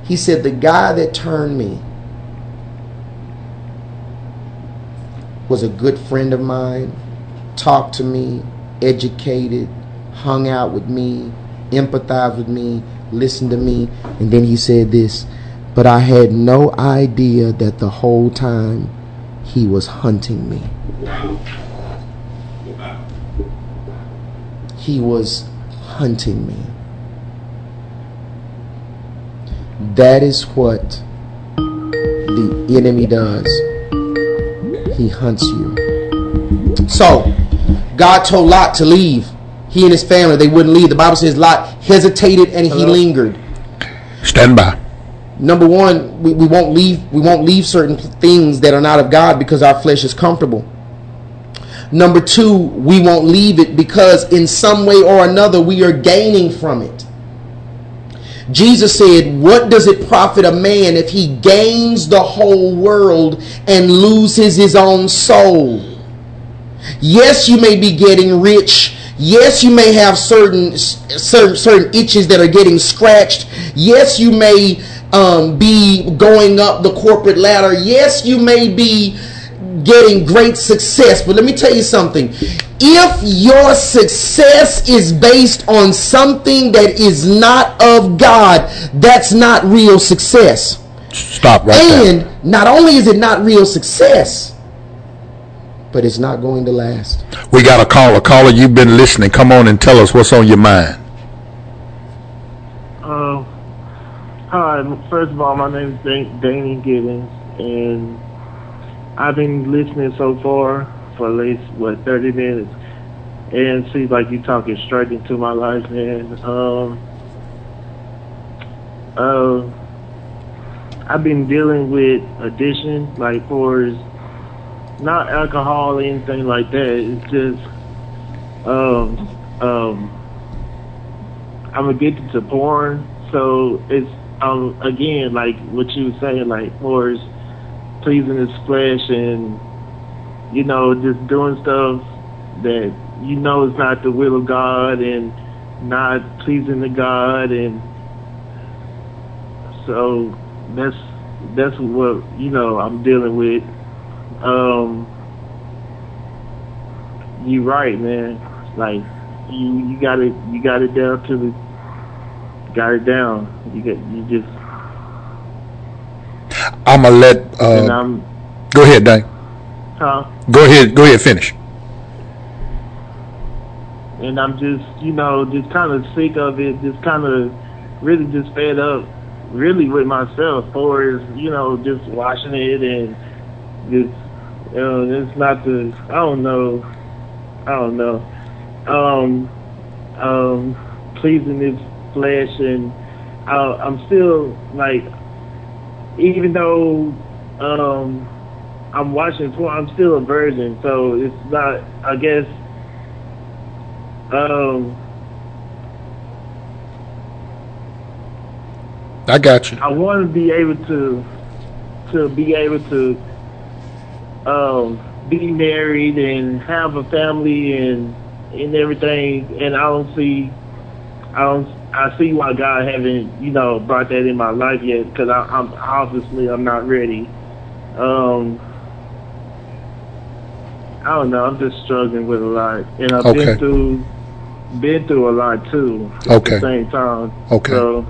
Speaker 5: He said, The guy that turned me was a good friend of mine, talked to me, educated, hung out with me, empathized with me, listened to me. And then he said this, but I had no idea that the whole time he was hunting me. He was hunting me. That is what the enemy does. He hunts you. So, God told Lot to leave. He and his family, they wouldn't leave. The Bible says Lot hesitated and he lingered.
Speaker 3: Stand by.
Speaker 5: Number one, we, we won't leave we won't leave certain things that are not of God because our flesh is comfortable. Number two, we won't leave it because in some way or another we are gaining from it. Jesus said, What does it profit a man if he gains the whole world and loses his own soul? Yes, you may be getting rich. Yes, you may have certain certain, certain itches that are getting scratched. Yes, you may um, be going up the corporate ladder. Yes, you may be getting great success. But let me tell you something. If your success is based on something that is not of God, that's not real success.
Speaker 3: Stop right there.
Speaker 5: and not only is it not real success, but it's not going to last.
Speaker 3: We got a caller. Caller, you've been listening. Come on and tell us what's on your mind.
Speaker 13: Uh, hi, first of all, my name is Dan- Danny Gibbons, and I've been listening so far for at least, what, 30 minutes, and it seems like you're talking straight into my life, man. Um, uh, I've been dealing with addiction, like, for not alcohol or anything like that. It's just, um, um, I'm addicted to porn, so it's um again like what you were saying, like for pleasing his flesh and you know just doing stuff that you know is not the will of God and not pleasing to God, and so that's that's what you know I'm dealing with. Um, you right, man. Like you you got it you got it down to the got it down. You get you just
Speaker 3: I'm gonna let.
Speaker 13: and
Speaker 3: Uh,
Speaker 13: I'm
Speaker 3: go ahead, Dane.
Speaker 13: huh?
Speaker 3: Go ahead. Go ahead. Finish.
Speaker 13: and I'm just, you know, just kind of sick of it, just kind of really just fed up, really with myself, for is, you know, just watching it and just, you know, it's not the, I don't know, I don't know, um, um, pleasing this flesh, and I, I'm still like, even though, um, I'm watching porn, I'm still a virgin, so it's not, I guess, um,
Speaker 3: I got you.
Speaker 13: I want to be able to to be able to um, be married and have a family and and everything. And I don't see, I don't, I see why God haven't you know brought that in my life yet because I'm obviously I'm not ready. Um, I don't know. I'm just struggling with a lot, and I've
Speaker 3: Okay.
Speaker 13: been through been through a lot too at
Speaker 3: Okay.
Speaker 13: the same time.
Speaker 3: Okay.
Speaker 13: So,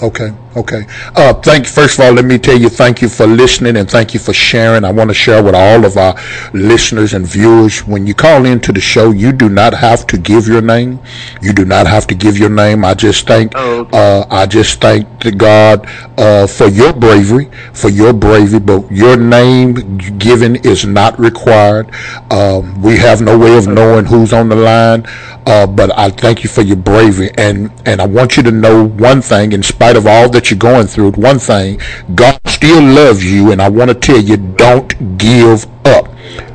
Speaker 3: Okay, okay. Uh, thank first of all, let me tell you thank you for listening and thank you for sharing. I want to share with all of our listeners and viewers. When you call into the show, you do not have to give your name. You do not have to give your name. I just thank, uh, I just thank the God uh, for your bravery, for your bravery. But your name given is not required. Um, we have no way of knowing who's on the line. Uh, but I thank you for your bravery, and and I want you to know one thing. In spite of all that you're going through, one thing: God still loves you, and I want to tell you, don't give up,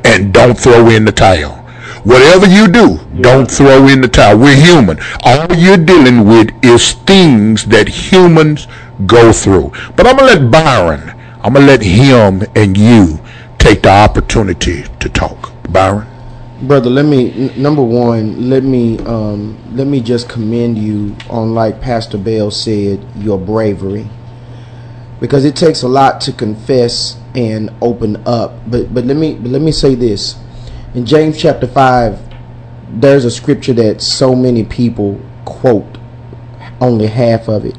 Speaker 3: and don't throw in the towel. Whatever you do, don't throw in the towel. We're human. All you're dealing with is things that humans go through. But I'm gonna let Byron. I'm gonna let him and you take the opportunity to talk. Byron.
Speaker 5: Brother let me number one let me um let me just commend you on like pastor bell said your bravery. Because it takes a lot to confess and open up. But but let me but let me say this. In james chapter 5 there's a scripture that so many people quote only half of it.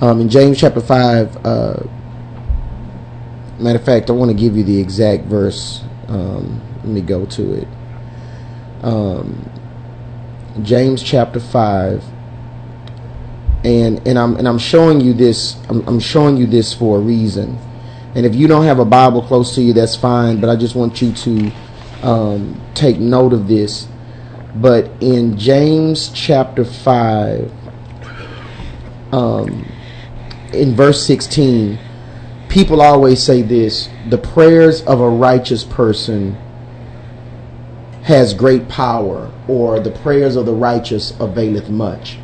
Speaker 5: Um in james chapter 5 uh matter of fact i want to give you the exact verse. Um let me go to it um, James chapter five, and and I'm and I'm showing you this. I'm, I'm showing you this for a reason. And if you don't have a Bible close to you, that's fine. But I just want you to um, take note of this. But in James chapter five, um, in verse sixteen, people always say this: the prayers of a righteous person has great power, or the prayers of the righteous availeth much.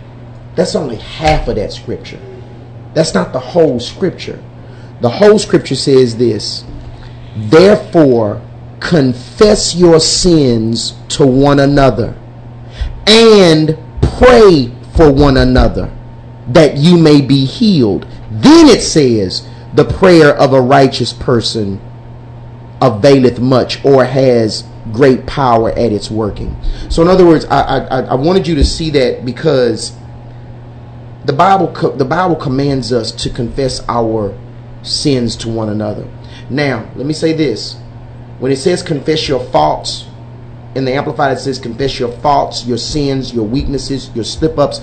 Speaker 5: That's only half of that scripture. That's not the whole scripture. The whole scripture says this Therefore, confess your sins to one another and pray for one another that you may be healed. Then it says, The prayer of a righteous person availeth much or has great power at its working. So, in other words, I, I, I wanted you to see that because the Bible co- the Bible commands us to confess our sins to one another. Now, let me say this: when it says confess your faults, in the Amplified it says confess your faults, your sins, your weaknesses, your slip ups.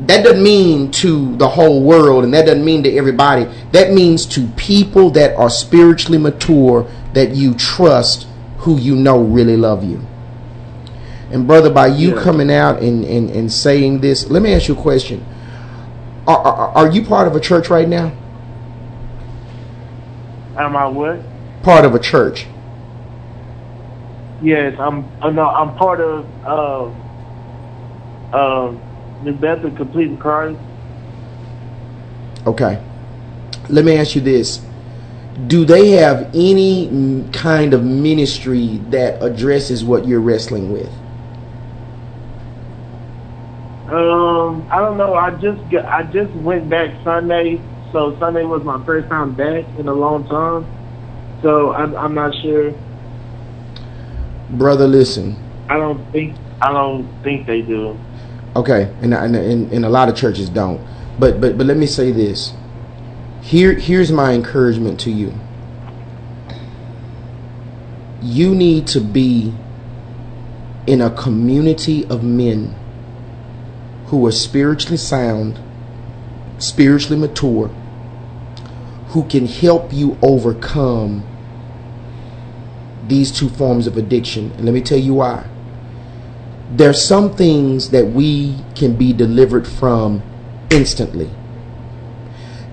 Speaker 5: That doesn't mean to the whole world, and that doesn't mean to everybody. That means to people that are spiritually mature that you trust who you know really love you. And brother, by you
Speaker 13: Yeah.
Speaker 5: coming out and, and, and saying this, let me ask you a question. Are, are, are you part of a church right now?
Speaker 13: Am I what?
Speaker 5: Part of a church.
Speaker 13: Yes, I'm. Uh, no, I'm part of uh, uh, New Bethel Complete in Christ.
Speaker 5: Okay. Let me ask you this. Do they have any kind of ministry that addresses what you're wrestling with?
Speaker 13: Um, I don't know. I just got, I just went back Sunday, so Sunday was my first time back in a long time. So I'm, I'm not sure.
Speaker 5: Brother, listen.
Speaker 13: I don't think I don't think they do.
Speaker 5: Okay, and, and and and a lot of churches don't. But but but let me say this. Here here's my encouragement to you. You need to be in a community of men who are spiritually sound, spiritually mature, who can help you overcome these two forms of addiction. And let me tell you why there's some things that we can be delivered from instantly.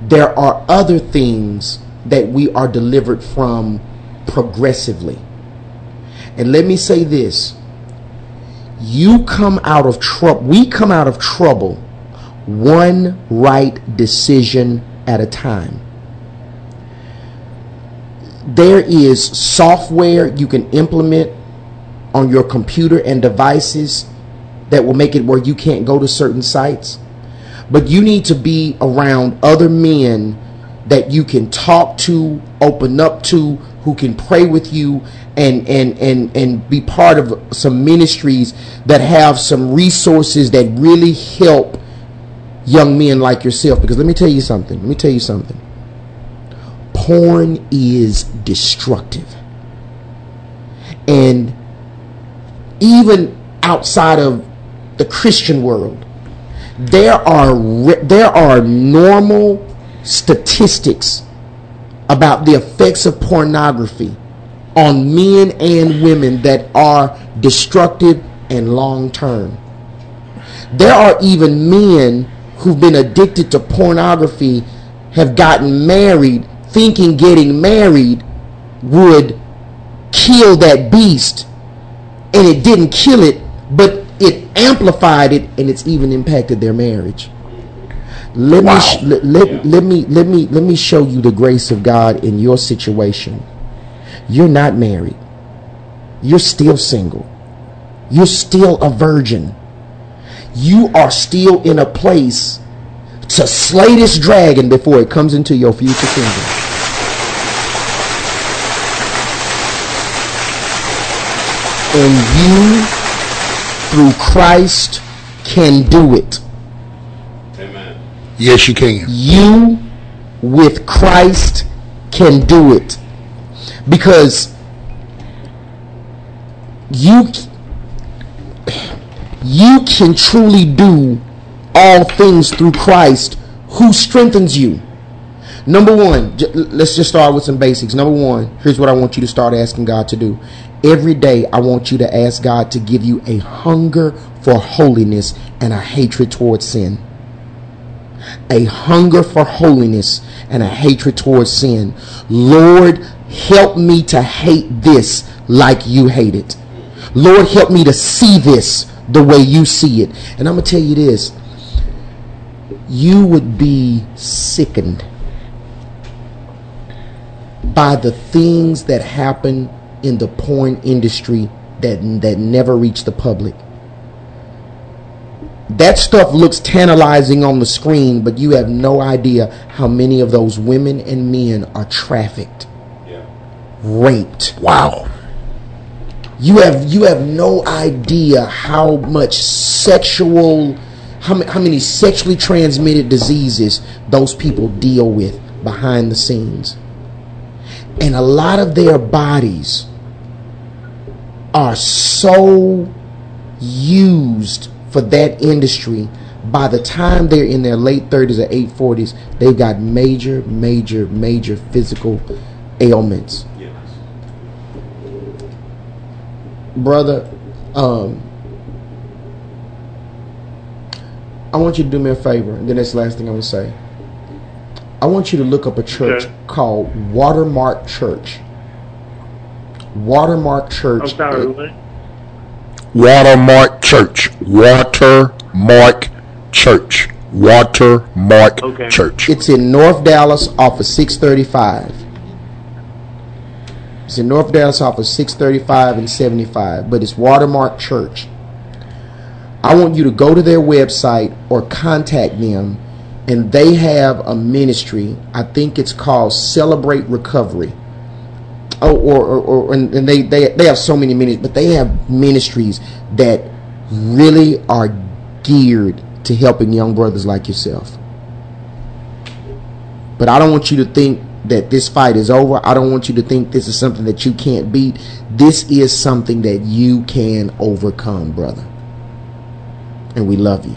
Speaker 5: There are other things that we are delivered from progressively. And let me say this you come out of trouble, we come out of trouble one right decision at a time. There is software you can implement on your computer and devices that will make it where you can't go to certain sites. But you need to be around other men that you can talk to, open up to, who can pray with you and and and and be part of some ministries that have some resources that really help young men like yourself because let me tell you something. Let me tell you something. Porn is destructive. And even outside of the Christian world, there are there are normal statistics about the effects of pornography on men and women that are destructive and long term. There are even men who've been addicted to pornography have gotten married thinking getting married would kill that beast and it didn't kill it but it amplified it and it's even impacted their marriage let me sh- let, let, let me let me let me show you the grace of God in your situation you're not married you're still single. You're still a virgin. You are still in a place to slay this dragon before it comes into your future kingdom. And you, through Christ, can do it. Amen.
Speaker 3: Yes, you can.
Speaker 5: You, with Christ, can do it. Because you you can truly do all things through Christ who strengthens you. Number one, j- let's just start with some basics. Number one, here's what I want you to start asking God to do. Every day, I want you to ask God to give you a hunger for holiness and a hatred towards sin. A hunger for holiness and a hatred towards sin. Lord, help me to hate this like you hate it. Lord, help me to see this the way you see it. And I'm going to tell you this you would be sickened by the things that happen in the porn industry that that never reach the public. That stuff looks tantalizing on the screen, but you have no idea how many of those women and men are trafficked, yeah. raped.
Speaker 3: Wow.
Speaker 5: You have you have no idea how much sexual how, ma- how many sexually transmitted diseases those people deal with behind the scenes. And a lot of their bodies are so used for that industry by the time they're in their late 30s or 8 40s they've got major major major physical ailments yes. brother, um, I want you to do me a favor, and then that's the last thing I'm gonna say. I want you to look up a church
Speaker 13: Okay.
Speaker 5: called Watermark Church. Watermark
Speaker 13: I'm
Speaker 5: Church.
Speaker 13: sorry, what?
Speaker 3: Watermark Church. Watermark Church. Watermark
Speaker 13: Okay.
Speaker 3: Church.
Speaker 5: It's in North Dallas off of 635. It's in North Dallas off of 635 and 75, but it's Watermark Church. I want you to go to their website or contact them, and they have a ministry. I think it's called Celebrate Recovery. Oh, or, or, or and, and they, they they have so many ministries, but they have ministries that really are geared to helping young brothers like yourself. But I don't want you to think that this fight is over. I don't want you to think this is something that you can't beat. This is something that you can overcome, brother. And we love you.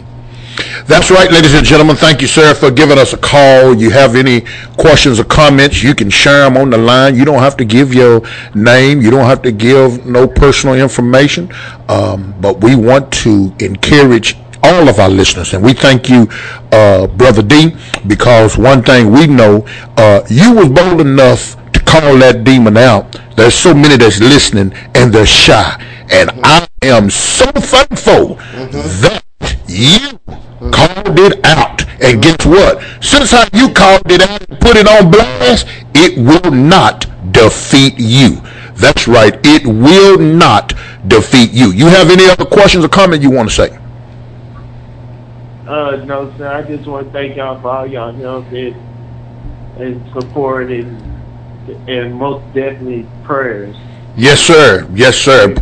Speaker 3: That's right, ladies and gentlemen. Thank you, sir, for giving us a call. You have any questions or comments, you can share them on the line. You don't have to give your name. You don't have to give no personal information. Um, but we want to encourage all of our listeners, and we thank you, uh, Brother D, because one thing we know, uh, you was bold enough to call that demon out. There's so many that's listening, and they're shy. And I am so thankful that you called it out. And guess what? Since how you called it out and put it on blast, it will not defeat you. That's right. It will not defeat you. You have any other questions or comments you want to say?
Speaker 13: Uh, no, sir. I just want to thank y'all for all y'all help and, and support and, and most definitely prayers.
Speaker 3: Yes, sir. Yes, sir.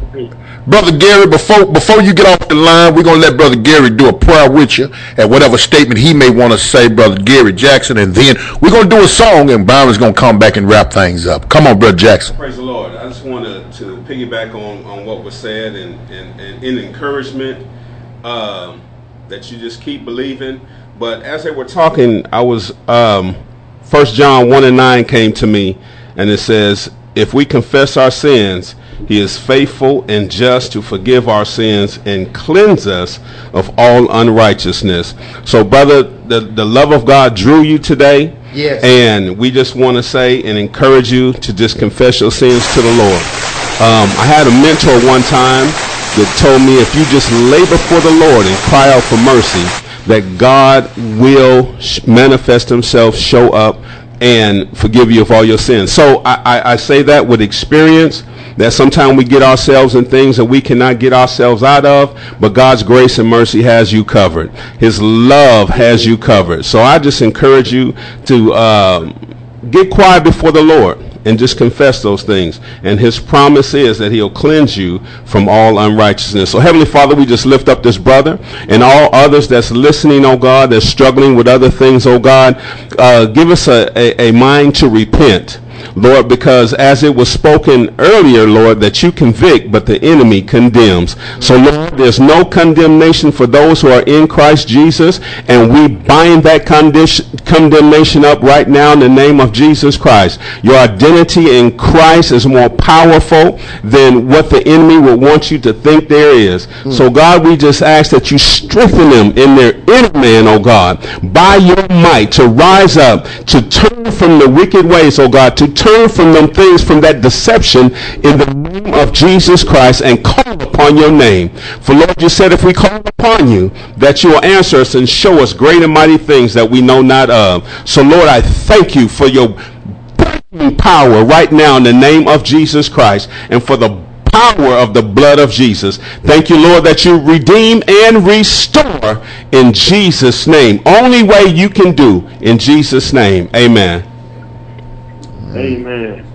Speaker 3: Brother Gary, before before you get off the line, we're gonna let Brother Gary do a prayer with you and whatever statement he may want to say, Brother Gary Jackson, and then we're gonna do a song and Byron's gonna come back and wrap things up. Come on, Brother Jackson.
Speaker 2: Praise the Lord. I just wanted to piggyback on, on what was said and, and, and in encouragement um, that you just keep believing. But as they were talking, I was um, 1 John 1 and 9 came to me, and it says, If we confess our sins, he is faithful and just to forgive our sins and cleanse us of all unrighteousness. So, brother, the, the love of God drew you today.
Speaker 5: Yes.
Speaker 2: And we just want to say and encourage you to just confess your sins to the Lord. Um, I had a mentor one time that told me if you just lay before the Lord and cry out for mercy, that God will manifest Himself, show up, and forgive you of all your sins. So I, I, I say that with experience that sometimes we get ourselves in things that we cannot get ourselves out of, but God's grace and mercy has you covered. His love has you covered. So I just encourage you to um, get quiet before the Lord and just confess those things. And his promise is that he'll cleanse you from all unrighteousness. So Heavenly Father, we just lift up this brother and all others that's listening, oh God, that's struggling with other things, oh God. Uh, give us a, a, a mind to repent Lord, because as it was spoken earlier, Lord, that you convict, but the enemy condemns. So, Lord, there's no condemnation for those who are in Christ Jesus, and we bind that condemnation up right now in the name of Jesus Christ. Your identity in Christ is more powerful than what the enemy would want you to think there is. Mm. So, God, we just ask that you strengthen them in their inner man, oh God, by your might to rise up, to turn from the wicked ways, oh God, to turn from them things, from that deception in the name of Jesus Christ and call upon your name. For Lord, you said if we call upon you, that you will answer us and show us great and mighty things that we know not of. So Lord, I thank you for your power right now in the name of Jesus Christ and for the power of the blood of Jesus. Thank you, Lord, that you redeem and restore in Jesus' name. Only way you can do in Jesus' name. Amen.
Speaker 13: Amen.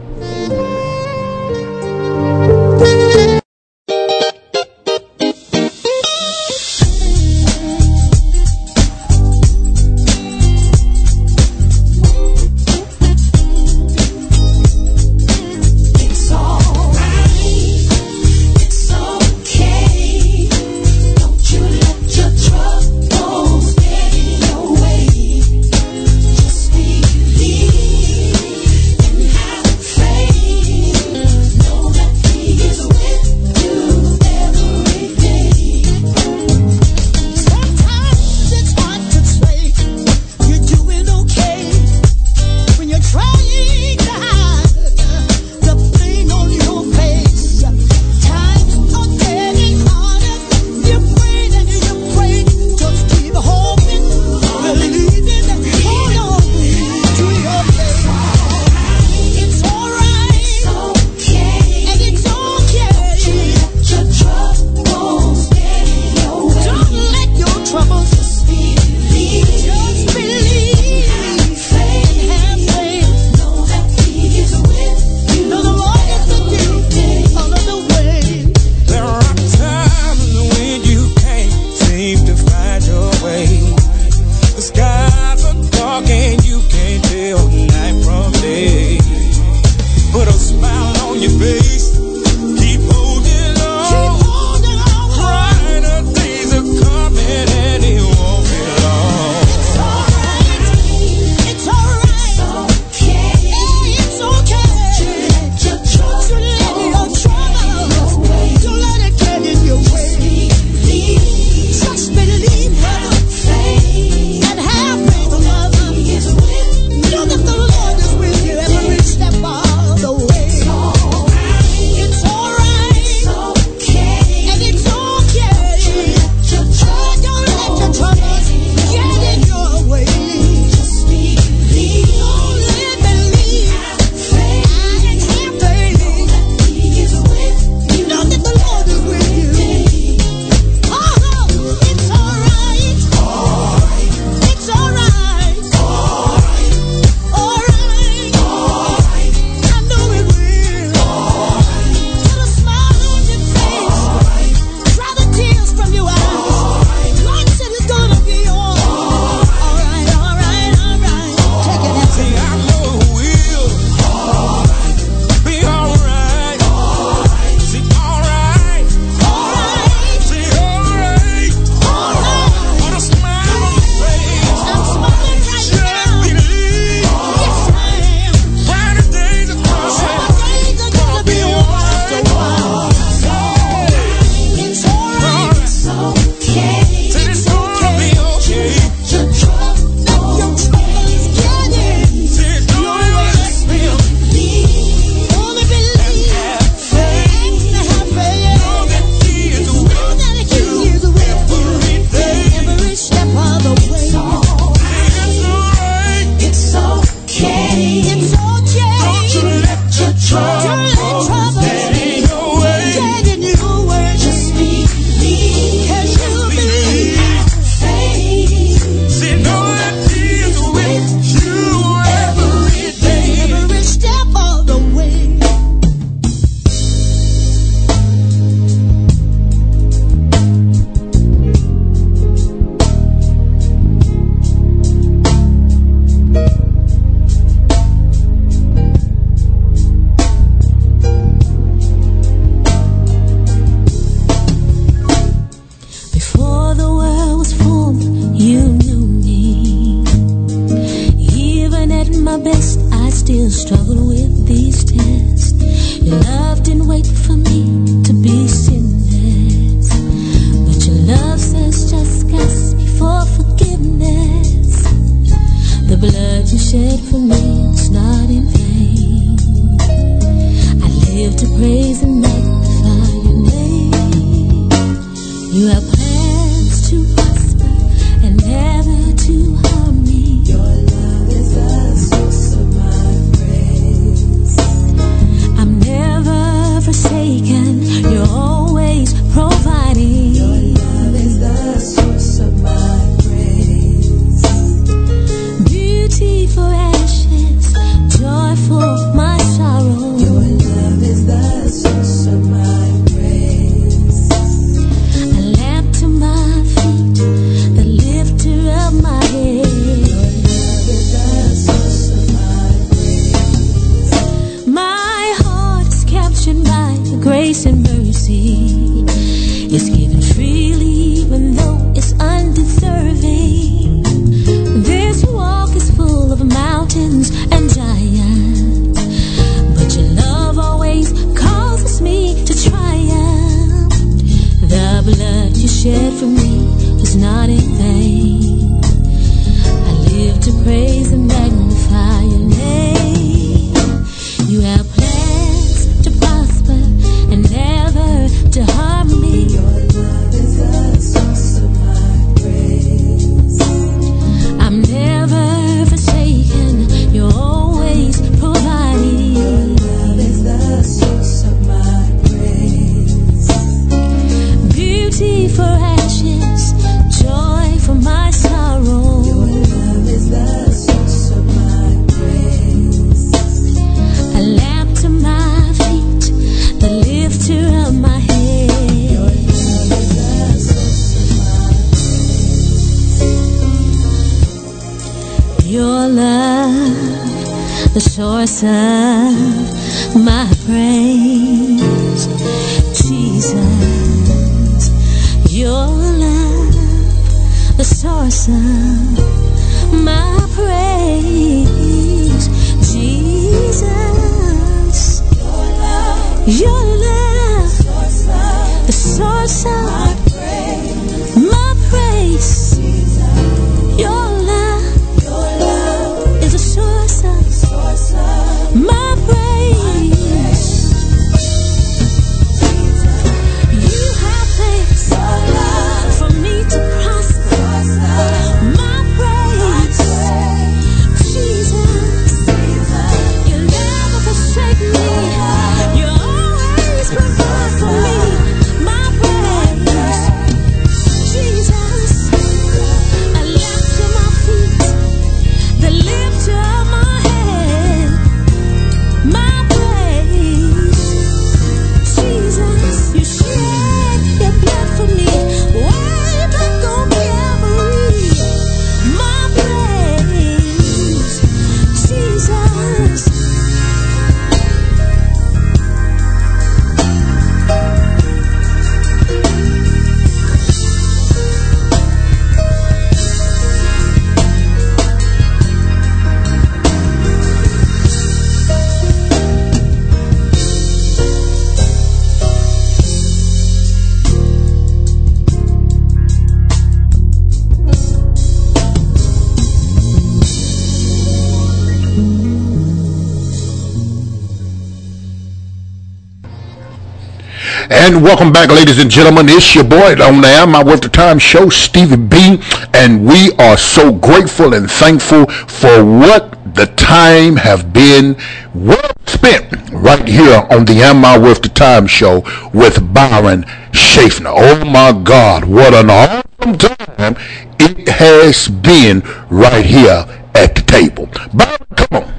Speaker 14: And
Speaker 3: welcome back, ladies and gentlemen. It's your boy on the Am I Worth the Time show, Stevie B. And we are so grateful and thankful for what the time have been well spent right here on the Am I Worth the Time show with Byron Schaffner. Oh my God, what an awesome time it has been right here at the table. Byron, come on.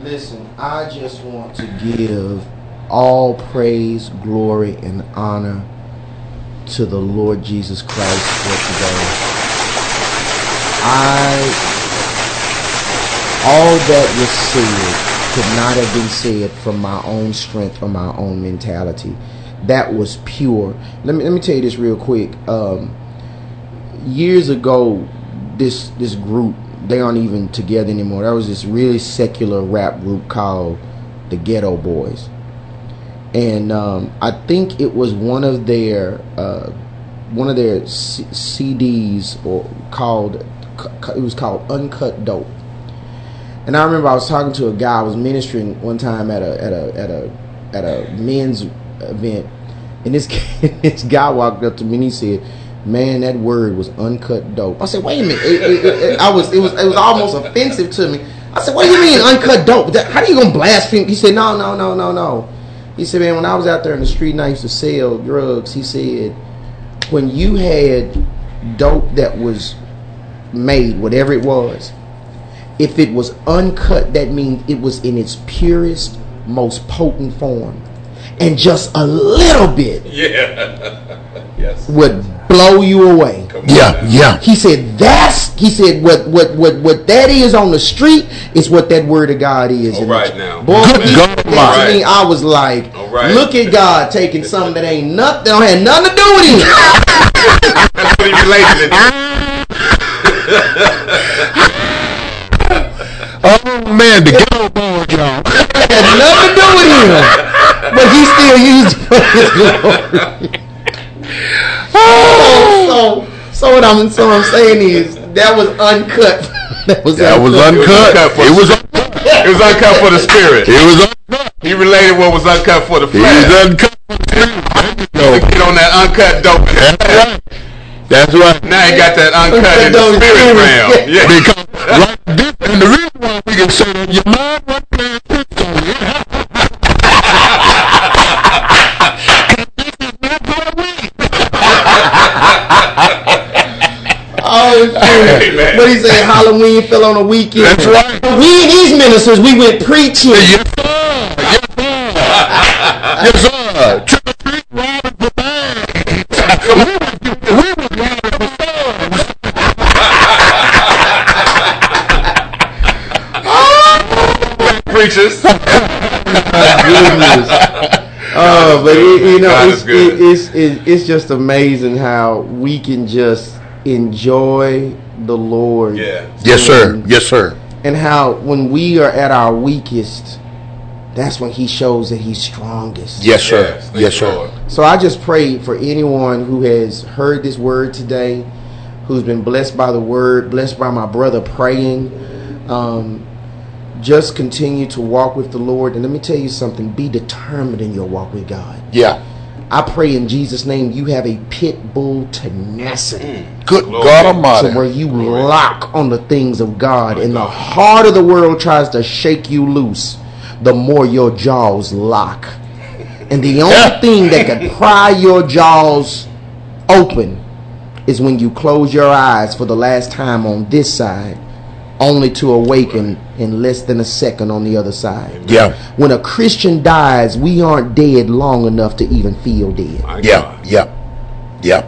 Speaker 5: Listen, I just want to give all praise, glory, and honor to the Lord Jesus Christ for today. I, all that was said could not have been said from my own strength or my own mentality. That was pure. Let me let me tell you this real quick. Um, years ago, this this group they aren't even together anymore. That was this really secular rap group called the Geto Boys and um, I think it was one of their uh, one of their C- CDs or called it was called Uncut Dope. And I remember I was talking to a guy I was ministering one time at a at a at a at a men's event, and this this guy walked up to me and he said man, that word was uncut dope. I said, wait a minute. It, it, it, I was, it was, it was almost offensive to me. I said, what do you mean uncut dope? That, how are you gonna blaspheme? He said, no, no, no, no, no. He said, "Man, when I was out there in the street and I used to sell drugs, he said, when you had dope that was made, whatever it was, if it was uncut, that means it was in its purest, most potent form. And just a little bit
Speaker 2: Yeah. yes.
Speaker 5: would blow you away.
Speaker 3: Yeah, yeah.
Speaker 5: He said that's he said what what what what that is on the street is what that word of God is.
Speaker 2: All
Speaker 5: And
Speaker 2: right now.
Speaker 5: Boy,
Speaker 2: Good
Speaker 5: he
Speaker 2: God
Speaker 5: said to
Speaker 2: Almighty.
Speaker 5: me, I was like,
Speaker 2: right.
Speaker 5: look at God taking something that ain't nothing, that don't have nothing to do with him.
Speaker 2: That's what he related it to.
Speaker 3: Oh man, the ghetto boy, y'all.
Speaker 5: had nothing to do with him. But he still used it for his glory. oh, so, so what I'm so I'm saying is that was uncut. That was
Speaker 3: That was uncut. It was
Speaker 2: It was uncut for the spirit.
Speaker 3: It was uncut.
Speaker 2: He related what was uncut for the
Speaker 3: It
Speaker 2: flesh.
Speaker 3: was uncut.
Speaker 2: To get on that uncut dope.
Speaker 3: That's right. That's right.
Speaker 2: Now he got that uncut in the spirit realm. Yeah.
Speaker 3: Because right this, and the reason why we can say that your mind wasn't playing tricks on you.
Speaker 2: Amen.
Speaker 5: What he said? Halloween fell on a weekend.
Speaker 3: That's right.
Speaker 5: We ain't these ministers. We went preaching.
Speaker 3: Yes, sir. Yes, sir. Yes, sir. Trick or treat, robbing for bags. we was, we was robbing for sons.
Speaker 2: Preachers.
Speaker 5: Oh, but it, you know, it's, it, it's it, it's just amazing how we can just enjoy the Lord.
Speaker 2: Yeah.
Speaker 3: Yes, sir. Yes, sir.
Speaker 5: And how when we are at our weakest, that's when He shows that He's strongest.
Speaker 3: Yes, sir.
Speaker 2: Yes,
Speaker 3: Yes, sir.
Speaker 2: Lord.
Speaker 5: So I just pray for anyone who has heard this word today, who's been blessed by the word, blessed by my brother praying. Um, just continue to walk with the Lord. And let me tell you something be determined in your walk with God.
Speaker 3: Yeah.
Speaker 5: I pray in Jesus' name you have a pit bull tenacity.
Speaker 3: Good
Speaker 2: Glory.
Speaker 3: God
Speaker 5: So
Speaker 3: Almighty.
Speaker 5: where you lock on the things of God and the harder the world tries to shake you loose, the more your jaws lock. And the only thing that can pry your jaws open is when you close your eyes for the last time on this side, only to awaken in less than a second on the other side.
Speaker 3: Yeah.
Speaker 5: When a Christian dies, we aren't dead long enough to even feel dead.
Speaker 2: My
Speaker 3: Yeah.
Speaker 2: God.
Speaker 3: Yeah. Yeah.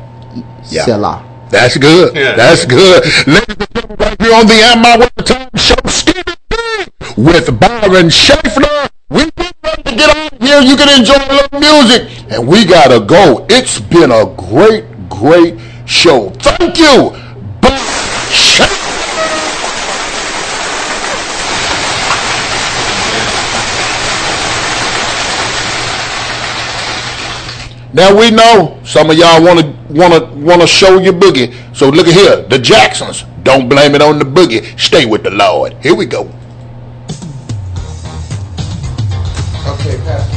Speaker 3: Yeah.
Speaker 5: Selah.
Speaker 3: That's good.
Speaker 2: Yeah.
Speaker 3: That's good. Ladies and gentlemen, right here on the Am I Worth the Time show, Stevie B with Byron Schaeffler. We get ready to get out of here. You can enjoy a little music. And we got to go. It's been a great, great show. Thank you, Now we know some of y'all want to want to want to show your boogie. So look at here, the Jacksons. Don't blame it on the boogie. Stay with the Lord. Here we go.
Speaker 5: Okay, Pastor.